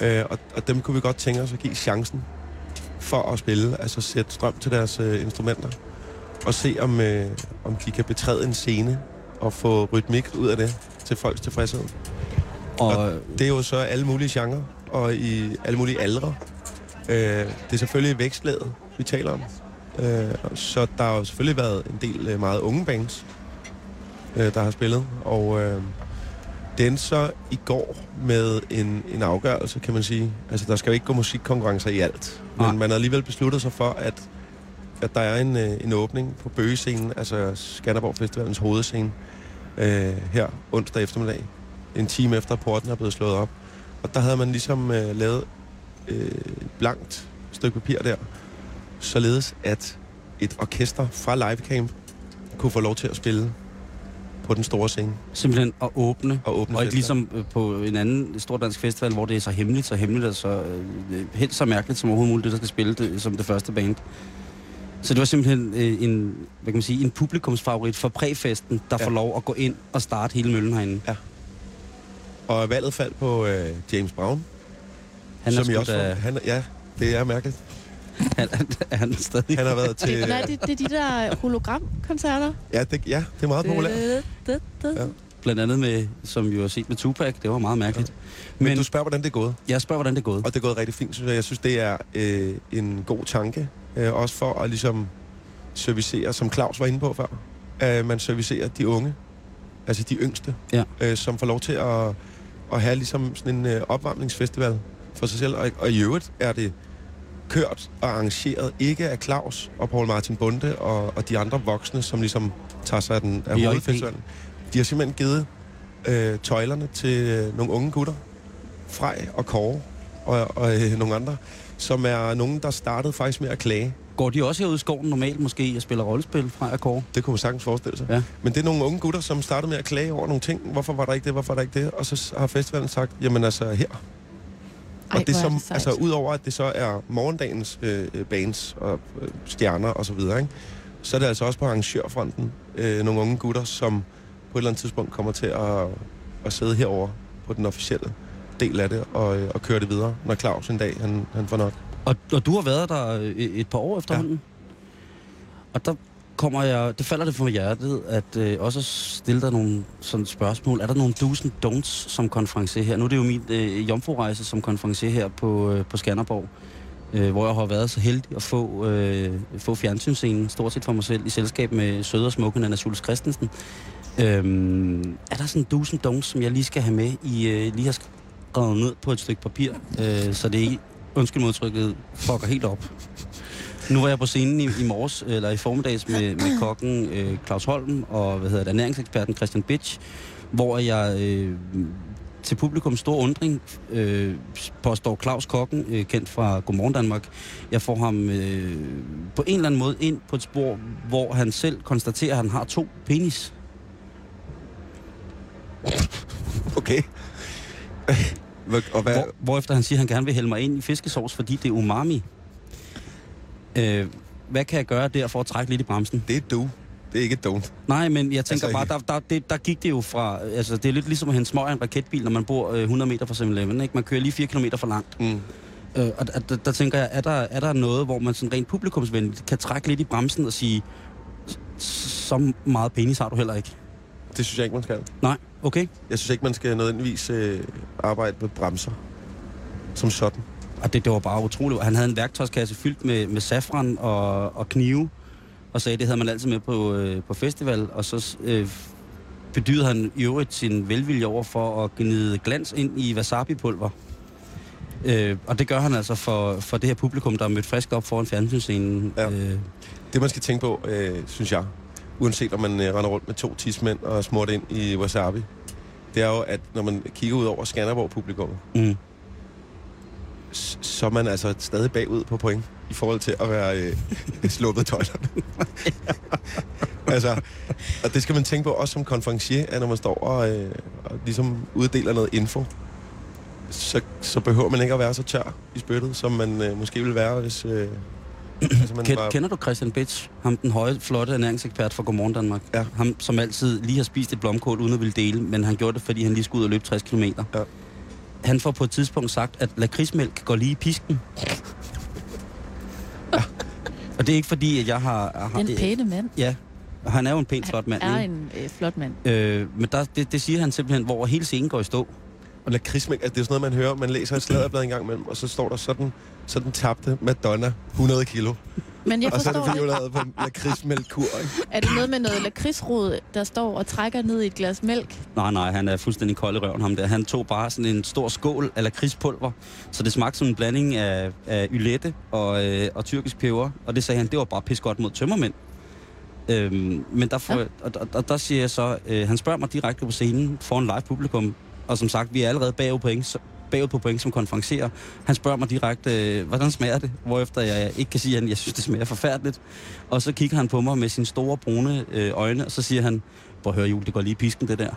Øh, og, og dem kunne vi godt tænke os at give chancen for at spille, altså sætte strøm til deres øh, instrumenter, og se om, øh, om de kan betræde en scene og få rytmik ud af det til folks tilfredshed. Og, Det er jo så alle mulige genrer og i alle mulige aldre. Øh, det er selvfølgelig vækstlaget, vi taler om. Øh, så der har jo selvfølgelig været en del øh, meget unge bands, øh, der har spillet. Og øh, den så i går med en, en afgørelse, kan man sige. Altså, der skal jo ikke gå musikkonkurrencer i alt. Men Nej. man har alligevel besluttet sig for, at, at der er en, øh, en åbning på Bøgescenen, altså Skanderborg Festivalens hovedscene, øh, her onsdag eftermiddag en time efter porten er blevet slået op. Og der havde man ligesom øh, lavet øh, et blankt stykke papir der, således at et orkester fra Live Camp kunne få lov til at spille på den store scene simpelthen at åbne. og åbne Og ikke ligesom øh, på en anden stor dansk festival, hvor det er så hemmeligt, så hemmeligt og så øh, helt så mærkeligt som overhovedet muligt, det der skal spille det, som det første band. Så det var simpelthen øh, en, hvad kan man sige, en publikumsfavorit for præfesten, der Ja. får lov at gå ind og starte hele møllen herinde. Og valget faldt på øh, James Brown. Han er, som I også da, han, Ja, det er mærkeligt. [laughs] han, er han stadig... Han har været til... Det, nej, det, det er de der hologramkoncerter. Ja, det, ja, det er meget populært. Ja. Blandt andet med, som vi har set med Tupac, det var meget mærkeligt. Men, Men, Men du spørger, hvordan det er gået. jeg spørger, hvordan det er gået. Og det er gået rigtig fint, synes jeg. Jeg synes, det er øh, en god tanke. Øh, også for at ligesom servicere, som Claus var inde på før. At man servicerer de unge. Altså de yngste. Ja. Øh, som får lov til at, at have ligesom sådan en øh, opvarmningsfestival for sig selv. Og, og i øvrigt er det kørt og arrangeret ikke af Claus og Paul Martin Bunde og, og de andre voksne, som ligesom tager sig af, den, af hovedfestivalen. De har simpelthen givet øh, tøjlerne til øh, nogle unge gutter. Frej og Kåre og, og øh, nogle andre, som er nogen, der startede faktisk med at klage. Går de også herude i skoven normalt måske og spiller rollespil fra og Kåre? Det kunne man sagtens forestille sig. Ja. Men det er nogle unge gutter, som startede med at klage over nogle ting. Hvorfor var der ikke det? Hvorfor var der ikke det? Og så har festivalen sagt, jamen altså her. Ej, og det er som, sejt. altså udover at det så er morgendagens øh, øh, bands og øh, stjerner og så videre, ikke? så er det altså også på arrangørfronten øh, nogle unge gutter, som på et eller andet tidspunkt kommer til at, at sidde herover på den officielle del af det og, øh, og køre det videre, når Claus en dag han, han får nok. Og, og du har været der øh, et par år efterhånden. Ja. Og der kommer jeg, det falder det for hjertet, at øh, også stille dig nogle sådan spørgsmål. Er der nogle do's and don'ts som konferencier her? Nu er det jo min øh, jomfrurejse som konferencier her på, øh, på Skanderborg, øh, hvor jeg har været så heldig at få, øh, få fjernsynsscenen, stort set for mig selv, i selskab med søde og smukke Nana Schultz Christensen. Øhm, er der sådan do's and don'ts, som jeg lige skal have med, I øh, lige har skrevet ned på et stykke papir, øh, så det ikke, undskyld modtrykket, fucker helt op? Nu var jeg på scenen i, i morges, eller i formiddags, med, med kokken øh, Claus Holm og hvad hedder det, ernæringseksperten Christian Bitch, hvor jeg øh, til publikums store undring øh, påstår Claus Kokken, øh, kendt fra Godmorgen Danmark. Jeg får ham øh, på en eller anden måde ind på et spor, hvor han selv konstaterer, at han har to penis. Okay og hvad, Hvor, hvorefter han siger, at han gerne vil hælde mig ind i fiskesovs, fordi det er umami. Øh, hvad kan jeg gøre der for at trække lidt i bremsen? det er du. Det er ikke don't. Nej, men jeg tænker Altså, bare, der, der, det, der gik det jo fra... Altså, det er lidt ligesom at hente smøg af en raketbil, når man bor øh, 100 meter fra 7-Eleven, ikke? Man kører lige 4 km for langt. Mm. Øh, og der, der, der tænker jeg, er der, er der noget, hvor man sådan rent publikumsvenligt kan trække lidt i bremsen og sige, "S- så meget penis har du heller ikke? Det synes jeg ikke, man skal. Nej, okay. Jeg synes ikke, man skal nødvendigvis øh, arbejde med bremser. Som sådan. Og det, det var bare utroligt. Han havde en værktøjskasse fyldt med, med safran og, og knive, og sagde, det havde man altid med på, øh, på festival. Og så øh, bedyrede han i øvrigt sin velvilje over for at gnide glans ind i wasabi-pulver. Øh, og det gør han altså for, for det her publikum, der er mødt frisk op foran fjernsynsscenen. Ja. Øh, Det, man skal tænke på, øh, synes jeg, uanset om man øh, render rundt med to tidsmænd og smurt ind i wasabi, det er jo, at når man kigger ud over Skanderborg-publikum, mm. så er man altså stadig bagud på point i forhold til at være øh, [laughs] sluppet tøjlerne. altså, og det skal man tænke på også som konferencier, at når man står og, øh, og ligesom uddeler noget info, så, så behøver man ikke at være så tør i spyttet, som man øh, måske ville være, hvis... Øh, altså man Ken, var, Kender du Christian Bitch? Ham den høje, flotte ernæringsekspert fra Godmorgen Danmark. Ja. Ham, som altid lige har spist et blomkål uden at ville dele, men han gjorde det, fordi han lige skulle ud og løbe 60 km. Ja. Han får på et tidspunkt sagt, at lakridsmælk går lige i pisken. Ja. Og det er ikke fordi, at jeg har... har Den pæne mand Ja, og han er jo en pænt flot mand. er ikke? en øh, flot mand. Øh, men der, det, det siger han simpelthen, hvor hele scenen går i stå. Og lakridsmælk, altså det er sådan noget, man hører. Man læser et sladderblad en gang imellem, og så står der sådan, sådan tabte Madonna 100 kilo. Men jeg Og så er det været på en lakridsmælkkur, ikke? Er det noget med noget lakridsrod, der står og trækker ned i et glas mælk? Nej, nej, han er fuldstændig kold i røven, ham der. Han tog bare sådan en stor skål af lakridspulver, så det smagte som en blanding af, af ylette og, øh, og tyrkisk peber. Og det sagde han, det var bare pis godt mod tømmermænd. Øhm, men der, får, Ja. ja. og, og, og der siger jeg så, øh, han spørger mig direkte på scenen for en live publikum, og som sagt, vi er allerede bagud, point, bagud på point som konferencerer. Han spørger mig direkte, øh, hvordan smager det? Hvorefter jeg ikke kan sige, at jeg synes, det smager forfærdeligt. Og så kigger han på mig med sine store brune øh, øjne, og så siger han, hvor hører Jul, det går lige i pisken, det der.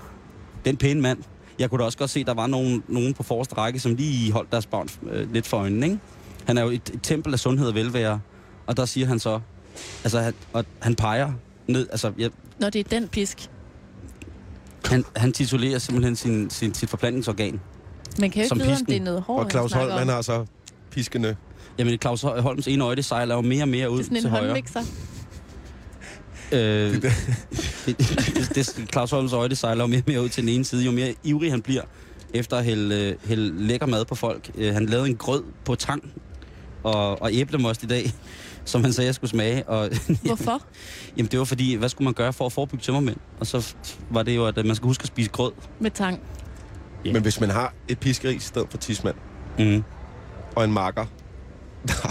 Den pæne mand. Jeg kunne da også godt se, at der var nogen, nogen på forreste række, som lige holdt deres barn øh, lidt for øjnene, ikke? Han er jo et, et tempel af sundhed og velvære. Og der siger han så, Altså, han, og han peger ned, altså, jeg, Når det er den pisk han, han titulerer simpelthen sin, sin, sit forplantningsorgan. Man kan jo Som ikke vide, om pisken. det er noget hår, Og Claus han Holm, han har så piskende. Jamen, Claus Holms ene øje, det sejler jo mere og mere ud Det er sådan til en højre. håndmixer. Øh, [laughs] det, det, det, Claus Holms øje, det sejler jo mere og mere ud til den ene side, jo mere ivrig han bliver efter at hælde, øh, hælde lækker mad på folk. Øh, han lavede en grød på tang og, og æblemost i dag, som han sagde, jeg skulle smage. Og, Hvorfor? [laughs] jamen, det var fordi, hvad skulle man gøre for at forebygge tømmermænd? Og så var det jo, at man skulle huske at spise grød. Med tang. Ja. Men hvis man har et piskeris i stedet for tidsmand Mm. og en marker, [laughs]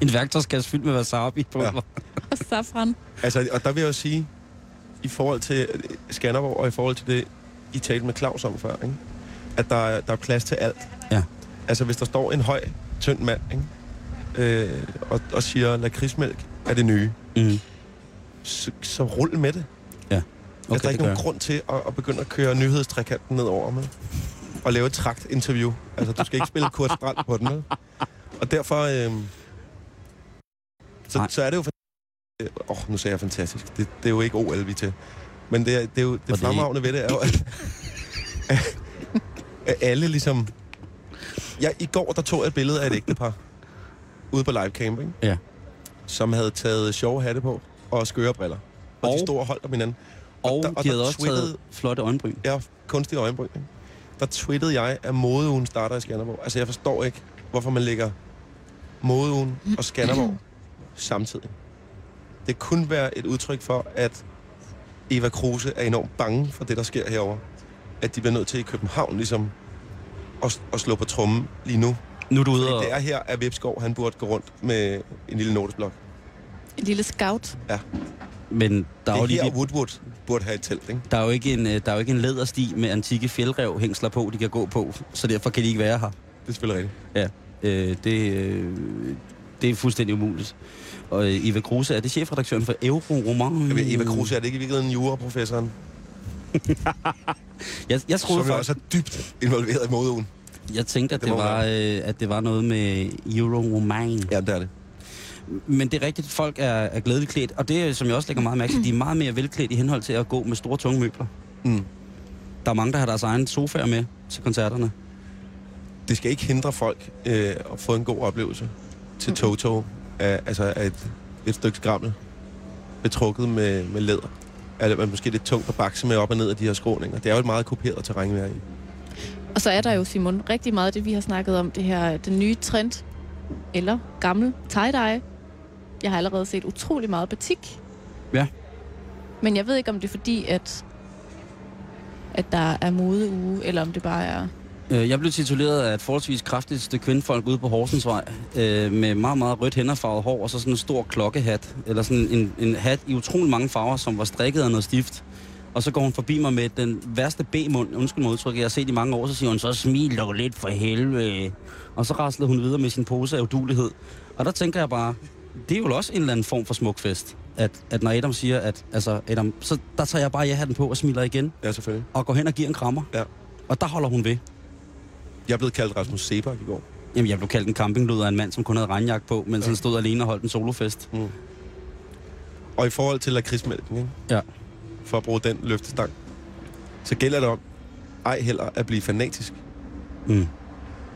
En værktøjskasse fyldt med wasabi på. Ja. Og safran. altså, og der vil jeg jo sige, i forhold til Skanderborg og i forhold til det, I talte med Claus om før, ikke? at der, er- der er plads til alt. Ja. Altså, hvis der står en høj, tynd mand, ikke? Øh, og, og siger, lakridsmælk er det nye, Mm. så, så rul med det. Okay, Okay, altså, der er ikke det nogen grund til at, at begynde at køre nyhedstrikanten ned over med. Og lave et trakt-interview. Altså, du skal ikke spille Kurt Strand på den, vel? Og derfor... Øh, så, Nej. så er det jo... Åh, oh, nu sagde jeg fantastisk. Det, det er jo ikke OL, vi til. Men det, er, det, er jo, det det fremragende ved det er jo, at, at alle ligesom... Ja, i går, der tog jeg et billede af et ægtepar. Ude på live camping. Ja. Som havde taget sjove hatte på og skøre briller. Og, og de Og- stod og holdt om hinanden. Og, der- og og de havde også taget flotte øjenbryn. Ja, kunstige øjenbryn. ikke? Der twittede jeg, at modeugen starter i Skanderborg. Altså, jeg forstår ikke, hvorfor man lægger modeugen og Skanderborg [clears throat] samtidig. Det kunne være et udtryk for, at Eva Kruse er enormt bange for det, der sker herover. At de bliver nødt til i København ligesom at, at slå på trummen lige nu. Nu er du ude Fordi og... det er her, at Vipskov, han burde gå rundt med en lille notesblok. En lille scout. Men der er, jo Det er lige, her, Woodwood burde have et telt, ikke? der, er jo ikke en, øh, der er jo ikke en lædersti med antikke fjeldrev hængsler på, de kan gå på. Så derfor kan de ikke være her. Det er selvfølgelig rigtigt. Øh, det, øh, det er fuldstændig umuligt. Og øh, Eva Kruse, er det chefredaktøren for Euroroman? Ved, Eva Kruse, er det ikke i virkeligheden juraprofessoren, [laughs] Jeg, jeg troede som jo faktisk, også er dybt involveret i modeugen? Jeg tænkte, at det det, var, øh, at det var noget med Euroroman. Ja, det er det. Men det er rigtigt, folk er, er glædeligt klædt. Og det, som jeg også lægger meget mærke til, de er meget mere velklædt i henhold til at gå med store, tunge møbler. Mm. Der er mange, der har deres egen sofaer med til koncerterne. Det skal ikke hindre folk øh, at få en god oplevelse til Toto af, altså af et, et stykke skrammel betrukket med, med læder. Er det måske lidt tungt at bakse med op og ned af de her skråninger. Det er jo et meget kuperet terræn, vi er i. Og så er der jo, Simon, rigtig meget af det, vi har snakket om, det her, den nye trend, eller gammel tie-dye. Jeg har allerede set utrolig meget batik. Ja. Men jeg ved ikke, om det er fordi, at, at der er modeuge, eller om det bare er... Øh, Jeg blev tituleret af et forholdsvis kraftigt stykke kvindfolk ude på Horsensvej, øh, med meget, meget rødt hænderfarvet hår, og så sådan en stor klokkehat, eller sådan en, en hat i utrolig mange farver, som var strikket af noget stift. Og så går hun forbi mig med den værste B-mund, undskyld mig udtryk, jeg har set i mange år, så siger hun, så smil dog lidt for helvede. Og så raslede hun videre med sin pose af udulighed. Og der tænker jeg bare, det er jo også en eller anden form for smukfest. At, at når Adam siger, at altså, Adam, så der tager jeg bare ja-hatten på og smiler igen, Ja, selvfølgelig. og går hen og giver en krammer. Ja. Og der holder hun ved. Jeg blevet kaldt Rasmus Sebak i går. Jamen, jeg blev kaldt en campingluder af en mand, som kun havde regnjakke på, mens ja. han stod alene og holdt en solofest. Og i forhold til lakridsmælken, ikke? Ja. For at bruge den løftestang, så gælder det om, ej heller at blive fanatisk, Mm.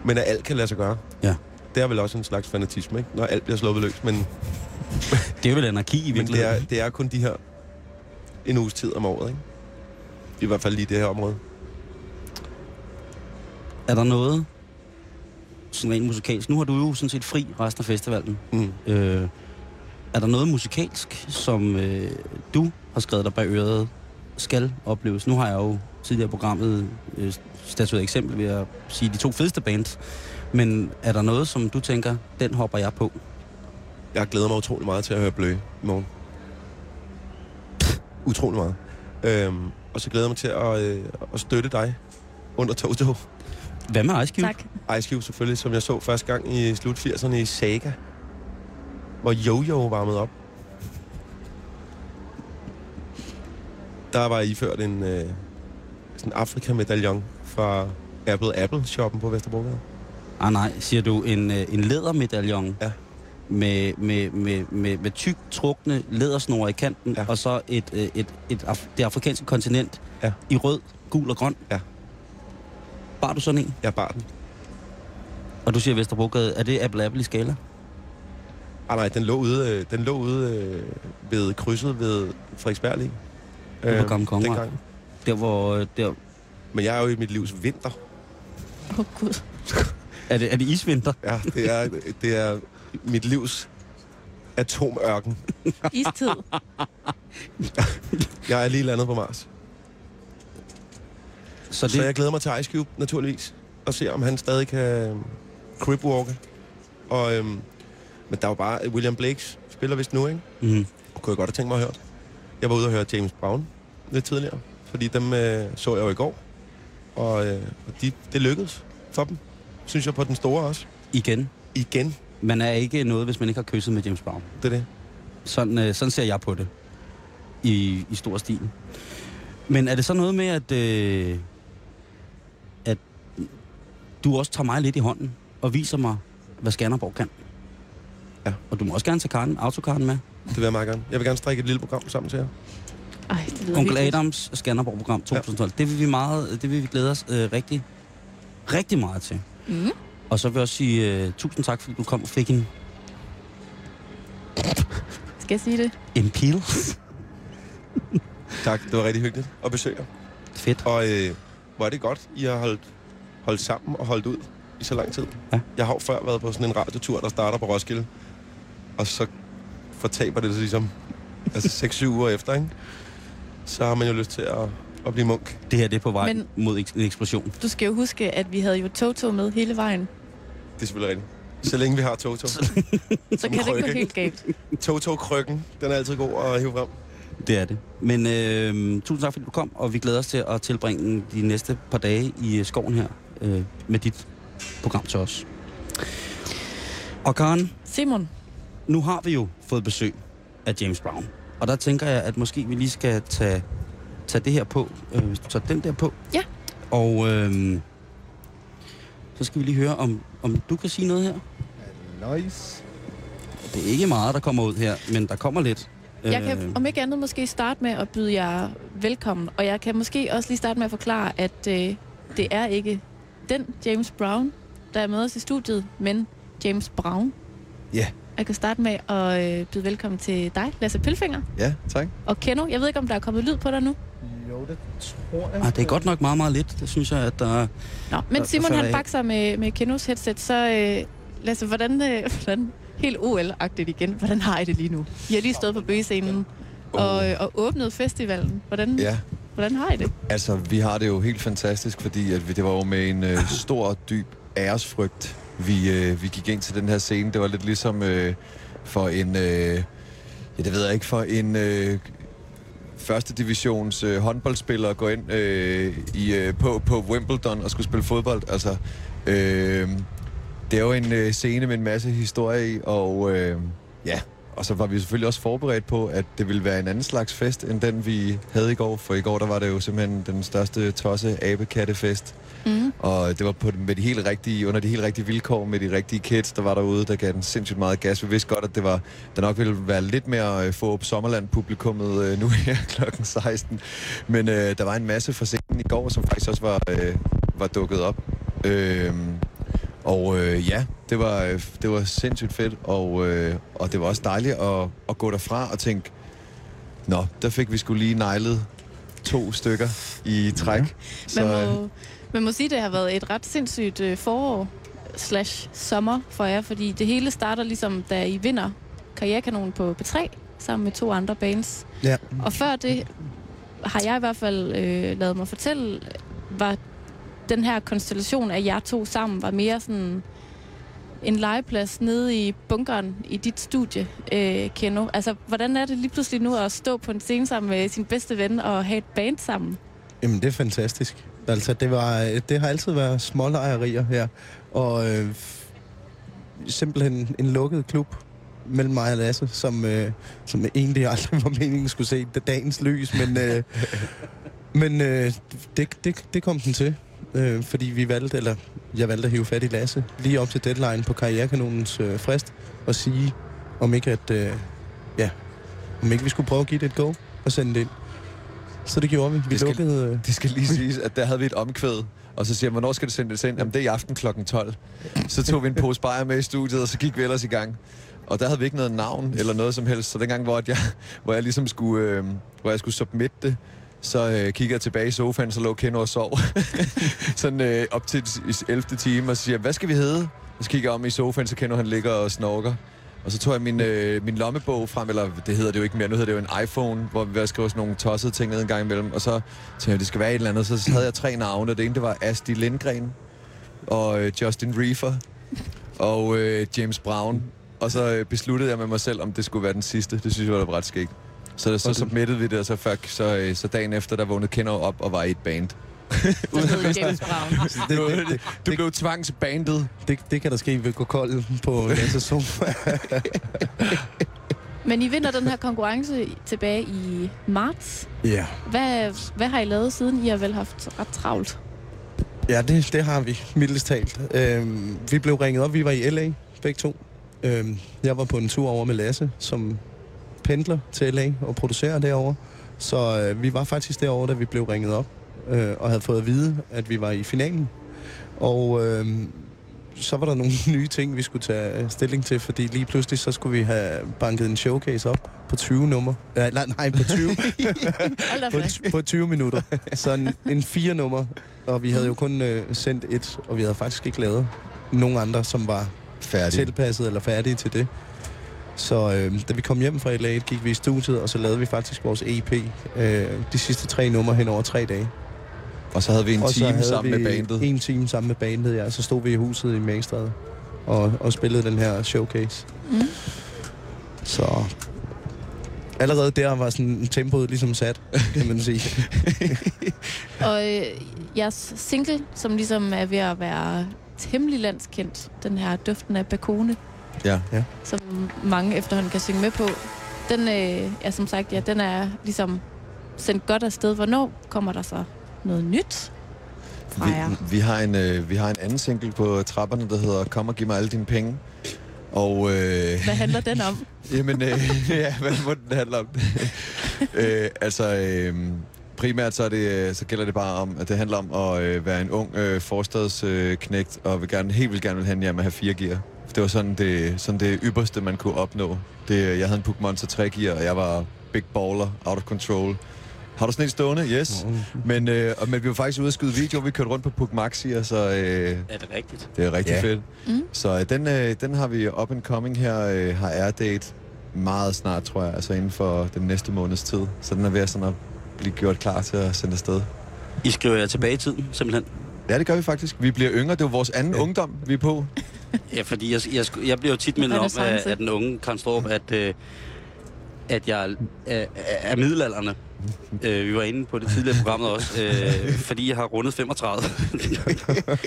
men at alt kan lade sig gøre. Ja. Det er vel også en slags fanatisme, ikke? når alt bliver sluppet løs. Men, [laughs] Det er vel anarki i men det, virkeligheden. er, det er kun de her en uges tid om året. Ikke? I hvert fald lige det her område. Er der noget, sådan rent musikalsk, nu har du jo sådan set fri resten af festivalen. Mm. Øh, er der noget musikalsk, som øh, du har skrevet dig bag øret, skal opleves? Nu har jeg jo tidligere i programmet øh, statueret eksempel ved at sige de to fedeste bands. Men er der noget, som du tænker, den hopper jeg på? Jeg glæder mig utrolig meget til at høre Blø i morgen. Utrolig meget. Øhm, og så glæder jeg mig til at, øh, at støtte dig under Toto. Hvad med Ice Cube? Tak. Ice Cube selvfølgelig, som jeg så første gang i slut 80'erne i Saga. Hvor Jojo varmede op. Der var iført en øh, sådan Afrika-medaljon fra Apple Apple shoppen på Vesterbrogade. Ah nej, siger du en, øh, en lædermedaljon? Ja. med, med, med, med, med tyk trukne lædersnore i kanten, Ja. ja. og så et, øh, et, et, af, det afrikanske kontinent Ja. i rød, gul og grøn. Ja. Bar du sådan en? Jeg bar den. Og du siger Vesterbrogade, er det Apple Apple i skala? Ah, nej, den lå ude, øh, den lå ude øh, ved krydset ved Frederiksberg lige. Ude på Gamle Kongevej. dengang. Der hvor... øh, Der, Men jeg er jo i mit livs vinter. Åh, oh, Gud. [laughs] er, det, er det isvinter? Ja, det er, det er mit livs atomørken. [laughs] Istid. [laughs] Jeg er lige landet på Mars. Så Så det, jeg glæder mig til Ice Cube, naturligvis. Og se, om han stadig kan øhm, cribwalke. Og, øhm, men der var bare... William Blakes spiller vist nu, ikke? mm, Kunne jeg godt have tænkt mig at høre. Jeg var ude og høre James Brown lidt tidligere. Fordi dem øh, så jeg jo i går. Og, øh, og de, det lykkedes for dem. Synes jeg på den store også. igen, Igen. man er ikke noget, hvis man ikke har kysset med James Brown. Det er det. Sådan, øh, sådan ser jeg på det. I, i stor stil. Men er det så noget med, at, øh, at du også tager mig lidt i hånden og viser mig, hvad Skanderborg kan? Ja. Og du må også gerne tage karten, autokarten med. Det vil jeg meget gerne. Jeg vil gerne strikke et lille program sammen til jer. Ej, det lyder Onkel. Adams Skanderborg-program 2012. Ja. Det vil vi meget, det vil vi glæde os øh, rigtig, rigtig meget til. Mm. Og så vil jeg også sige øh, tusind tak, fordi du kom og fik en, Skal jeg sige det? en pil. Tak, det var rigtig hyggeligt at besøge jer. Fedt. Og øh, hvor er det godt, I har holdt, holdt sammen og holdt ud i så lang tid. Ja. Jeg har jo før været på sådan en radiotur, der starter på Roskilde. Og så fortaber det sig ligesom altså 6-7 uger efter, ikke? Så har man jo lyst til at, at blive munk. Det her det er på vej Men- mod en eksplosion. Du skal jo huske, at vi havde jo Toto med hele vejen. Det er selvfølgelig rigtigt. Så længe vi har Toto. Så [laughs] kan det ikke gå helt galt. Toto-krykken, den er altid god at hive frem. Det er det. Men øh, tusind tak, fordi du kom, og vi glæder os til at tilbringe de næste par dage i øh, skoven her øh, med dit program til os. Og Karen, Simon, nu har vi jo fået besøg af James Brown. Og der tænker jeg, at måske vi lige skal tage, tage det her på, øh, hvis du tager den der på. Ja. Og øh, så skal vi lige høre, om, om du kan sige noget her. Nice. Det er ikke meget, der kommer ud her, men der kommer lidt. jeg Øh, kan om ikke andet måske starte med at byde jer velkommen. Og jeg kan måske også lige starte med at forklare, at øh, det er ikke den James Brown, der er med os i studiet, men James Brown. Ja. Jeg kan starte med at øh, byde velkommen til dig, Lasse Pilfinger, Ja, tak. og Keno. Jeg ved ikke, om der er kommet lyd på dig nu. Jo, det tror jeg. Ah, det er godt nok meget, meget lidt. Det synes jeg, at der... Nå, men Der- Simon der falder han bakser med, med Kenos headset, så øh, Lasse, hvordan, øh, [laughs] hvordan, helt OL-agtigt igen, hvordan har I det lige nu? I har lige stået på bøgescenen og, øh, og åbnet festivalen. Hvordan, Ja, hvordan har I det? altså vi har det jo helt fantastisk, fordi at vi, det var jo med en øh, stor dyb æresfrygt, vi, øh, vi gik ind til den her scene. Det var lidt ligesom øh, for en, øh, ja det ved jeg ikke, for en øh, første divisions øh, håndboldspiller at gå ind øh, i, øh, på, på Wimbledon og skulle spille fodbold. Altså, øh, det er jo en øh, scene med en masse historie i, og øh, ja, og så var vi selvfølgelig også forberedt på, at det ville være en anden slags fest, end den vi havde i går. For i går, der var det jo simpelthen den største tosse abekattefest. Mm. Og det var på, med de helt rigtige, under de helt rigtige vilkår, med de rigtige kids, der var derude, der gav den sindssygt meget gas. Vi vidste godt, at det var, der nok ville være lidt mere øh, få Sommerland-publikummet øh, nu [laughs] her klokken 16. Men øh, der var en masse fra scenen i går, som faktisk også var, øh, var dukket op. Øh, og øh, ja, det var, øh, det var sindssygt fedt, og, øh, og det var også dejligt at, at gå derfra og tænke, nå, der fik vi skulle lige nejlet to stykker i træk. Man, Så, øh, må, man må sige, at det har været et ret sindssygt øh, forår slash sommer for jer, fordi det hele starter ligesom, da I vinder Karrierekanonen på P3 sammen med to andre bands. Ja. Og før det har jeg i hvert fald øh, lavet mig fortælle, var den her konstellation af jer to sammen, var mere sådan en legeplads nede i bunkeren i dit studie, øh, Keno. Altså, hvordan er det lige pludselig nu at stå på en scene sammen med sin bedste ven og have et band sammen? Jamen, det er fantastisk. Altså, det, var, det har altid været smålejerier her, og øh, simpelthen en lukket klub mellem mig og Lasse, som, øh, som egentlig aldrig [laughs] var meningen skulle se det dagens lys, men, øh, [laughs] men øh, det, det, det kom den til, øh, fordi vi valgte, eller jeg valgte at hive fat i Lasse lige op til deadline på Karrierekanonens øh, frist og sige, om ikke at, øh, ja, om ikke vi skulle prøve at give det et go og sende det ind. Så det gjorde vi. Vi Det skal- lukkede... Øh, Det skal lige [laughs] siges, at der havde vi et omkvæd, og så siger jeg, hvornår skal det sendes ind? Jamen, det er i aften kl. 12. Så tog vi en pose bajer med i studiet, og så gik vi ellers i gang. Og der havde vi ikke noget navn eller noget som helst. Så dengang, hvor jeg, hvor jeg ligesom skulle, øh, hvor jeg skulle submit det, så øh, kigger jeg tilbage i sofaen, så lå Kenno og sov. [laughs] Sådan øh, op til 11. time, og så siger jeg, hvad skal vi hedde? Og så kigger jeg om i sofaen, så Kenno han ligger og snorker. Og så tog jeg min, øh, min lommebog frem, eller det hedder det jo ikke mere, nu hedder det jo en iPhone, hvor vi skriver sådan nogle tossede ting ned en gang imellem. Og så tænkte jeg, det skal være et eller andet. Så havde jeg tre navne, og det ene det var Asti Lindgren, og øh, Justin Reefer, og øh, James Brown. Og så øh, besluttede jeg med mig selv, om det skulle være den sidste. Det synes jeg var ret skægt. Så, så det- submittede vi det, og så, fuck, så, øh, så dagen efter, der vågnede Kender op og var i et band. James [laughs] Brown. det, det, det, Du blev tvangsbandet. det, det kan der ske ved gå kold på [laughs] Lasses sofa. [laughs] Men I vinder den her konkurrence tilbage i marts. Ja. Hvad, hvad har I lavet siden? I har vel haft ret travlt. Ja, det, det har vi, mildest talt. Øhm, vi blev ringet op, vi var i LA, begge to. Øhm, jeg var på en tur over med Lasse, som pendler til LA og producerer derovre. Så øh, vi var faktisk derovre, da vi blev ringet op, øh, og havde fået at vide, at vi var i finalen. Og øh, så var der nogle [laughs] nye ting, vi skulle tage stilling til, fordi lige pludselig så skulle vi have banket en showcase op på 20 nummer. Ja, nej, nej, på 20, [laughs] Hold da på, på 20 minutter. Så en, en fire nummer, og vi havde jo kun øh, sendt et, og vi havde faktisk ikke lavet nogen andre, som var Færdig. tilpasset eller færdige til det. Så øh, da vi kom hjem fra LA, gik vi i studiet, og så lavede vi faktisk vores EP. Øh, de sidste tre numre hen over tre dage. Og så havde vi en og time sammen vi med bandet. en time sammen med bandet, ja. Så stod vi i huset i Magstræde og, og spillede den her showcase. Mm. Så allerede der var sådan tempoet ligesom sat, kan man sige. [laughs] Og øh, jeres single, som ligesom er ved at være temmelig landskendt, den her Duften af Bakone, Ja. som mange efterhånden kan synge med på, den, øh, ja, som sagt, ja, den er ligesom sendt godt afsted. Hvornår kommer der så noget nyt fra jer? Vi, vi, har en, øh, vi har en anden single på trapperne, der hedder Kom og giv mig alle dine penge. Og øh, Hvad handler den om? [laughs] jamen, øh, [laughs] ja, hvad må den handle om? [laughs] øh, altså, øh, primært så, er det, øh, så gælder det bare om, at det handler om at øh, være en ung øh, forstadsknægt, øh, knægt, og vil gerne, helt vildt gerne vil have en hjem at have fire gear. Det var sådan det, sådan det ypperste, man kunne opnå. Det, jeg havde en Pokémon til tre gear, og jeg var big baller, out of control. Har du sådan en stående? Yes. Men, øh, og, men vi var faktisk ude at skyde video, vi kørte rundt på Puk Maxi, så øh, Er det rigtigt? det er rigtig Ja. fedt. Mm. Så øh, den, øh, den har vi up and coming her, øh, har air date meget snart, tror jeg, altså inden for den næste måneds tid. Så den er ved at, sådan at blive gjort klar til at sende afsted. I skriver jer tilbage i tiden, simpelthen. Ja, det gør vi faktisk. Vi bliver yngre. Det er jo vores anden Ja. ungdom, vi er på. Ja, fordi jeg, jeg, jeg bliver jo tit mindet om af, Renaissance. af den unge Kranstrup, at, øh, at jeg er, er, er middelalderne. Øh, vi var inde på det tidligere programmet også, øh, fordi jeg har rundet 35.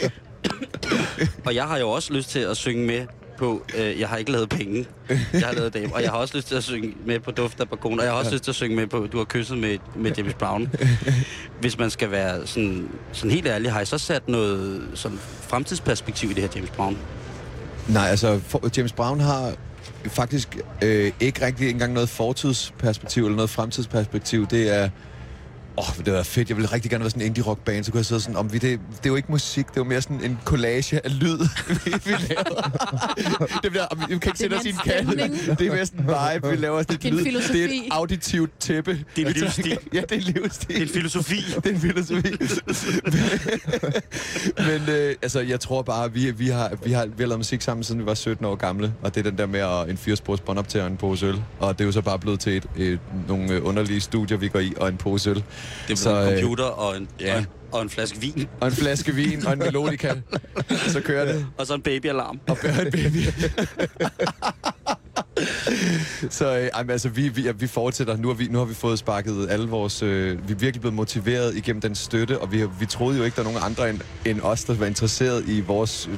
[laughs] og jeg har jo også lyst til at synge med på, øh, jeg har ikke lavet penge, jeg har lavet dame, og jeg har også lyst til at synge med på Duft af Bakon, og jeg har også lyst til at synge med på, du har kysset med, med James Brown. Hvis man skal være sådan, sådan helt ærlig, har I så sat noget sådan fremtidsperspektiv i det her James Brown? Nej, altså for, James Brown har faktisk øh, ikke rigtig engang noget fortidsperspektiv eller noget fremtidsperspektiv. Det er... Åh, oh, det var fedt. Jeg ville rigtig gerne være sådan en indie rock band, så kunne jeg sidde sådan, om vi det, det er jo ikke musik, det er jo mere sådan en collage af lyd, [laughs] vi, vi laver. det bliver, vi kan ikke Det sætte er os i en kasse. Det er mere sådan en vibe, vi laver sådan et lyd. Det er filosofi. et auditivt tæppe. Det er en livsstil. [laughs] ja, det er en livsstil. Det er en filosofi. [laughs] Det er en filosofi. Men øh, altså, jeg tror bare, vi, vi, har, vi, har, vi har lavet musik sammen, siden vi var 17 år gamle. Og det er den der med at en firespors båndoptager og en pose øl. Og det er jo så bare blevet til et, et, nogle øh, underlige studier, vi går i, og en pose øl. Det er Så, så, en øh, computer og en, ja. og, en, og en flaske vin. Og en flaske vin og en melodika. [laughs] så kører det. Og så en babyalarm. Og en baby. så øh, altså, vi, vi, ja, vi fortsætter. Nu har vi, nu har vi fået sparket alle vores... Øh, vi er virkelig blevet motiveret igennem den støtte, og vi, vi troede jo ikke, der er nogen andre end, end os, der var interesseret i vores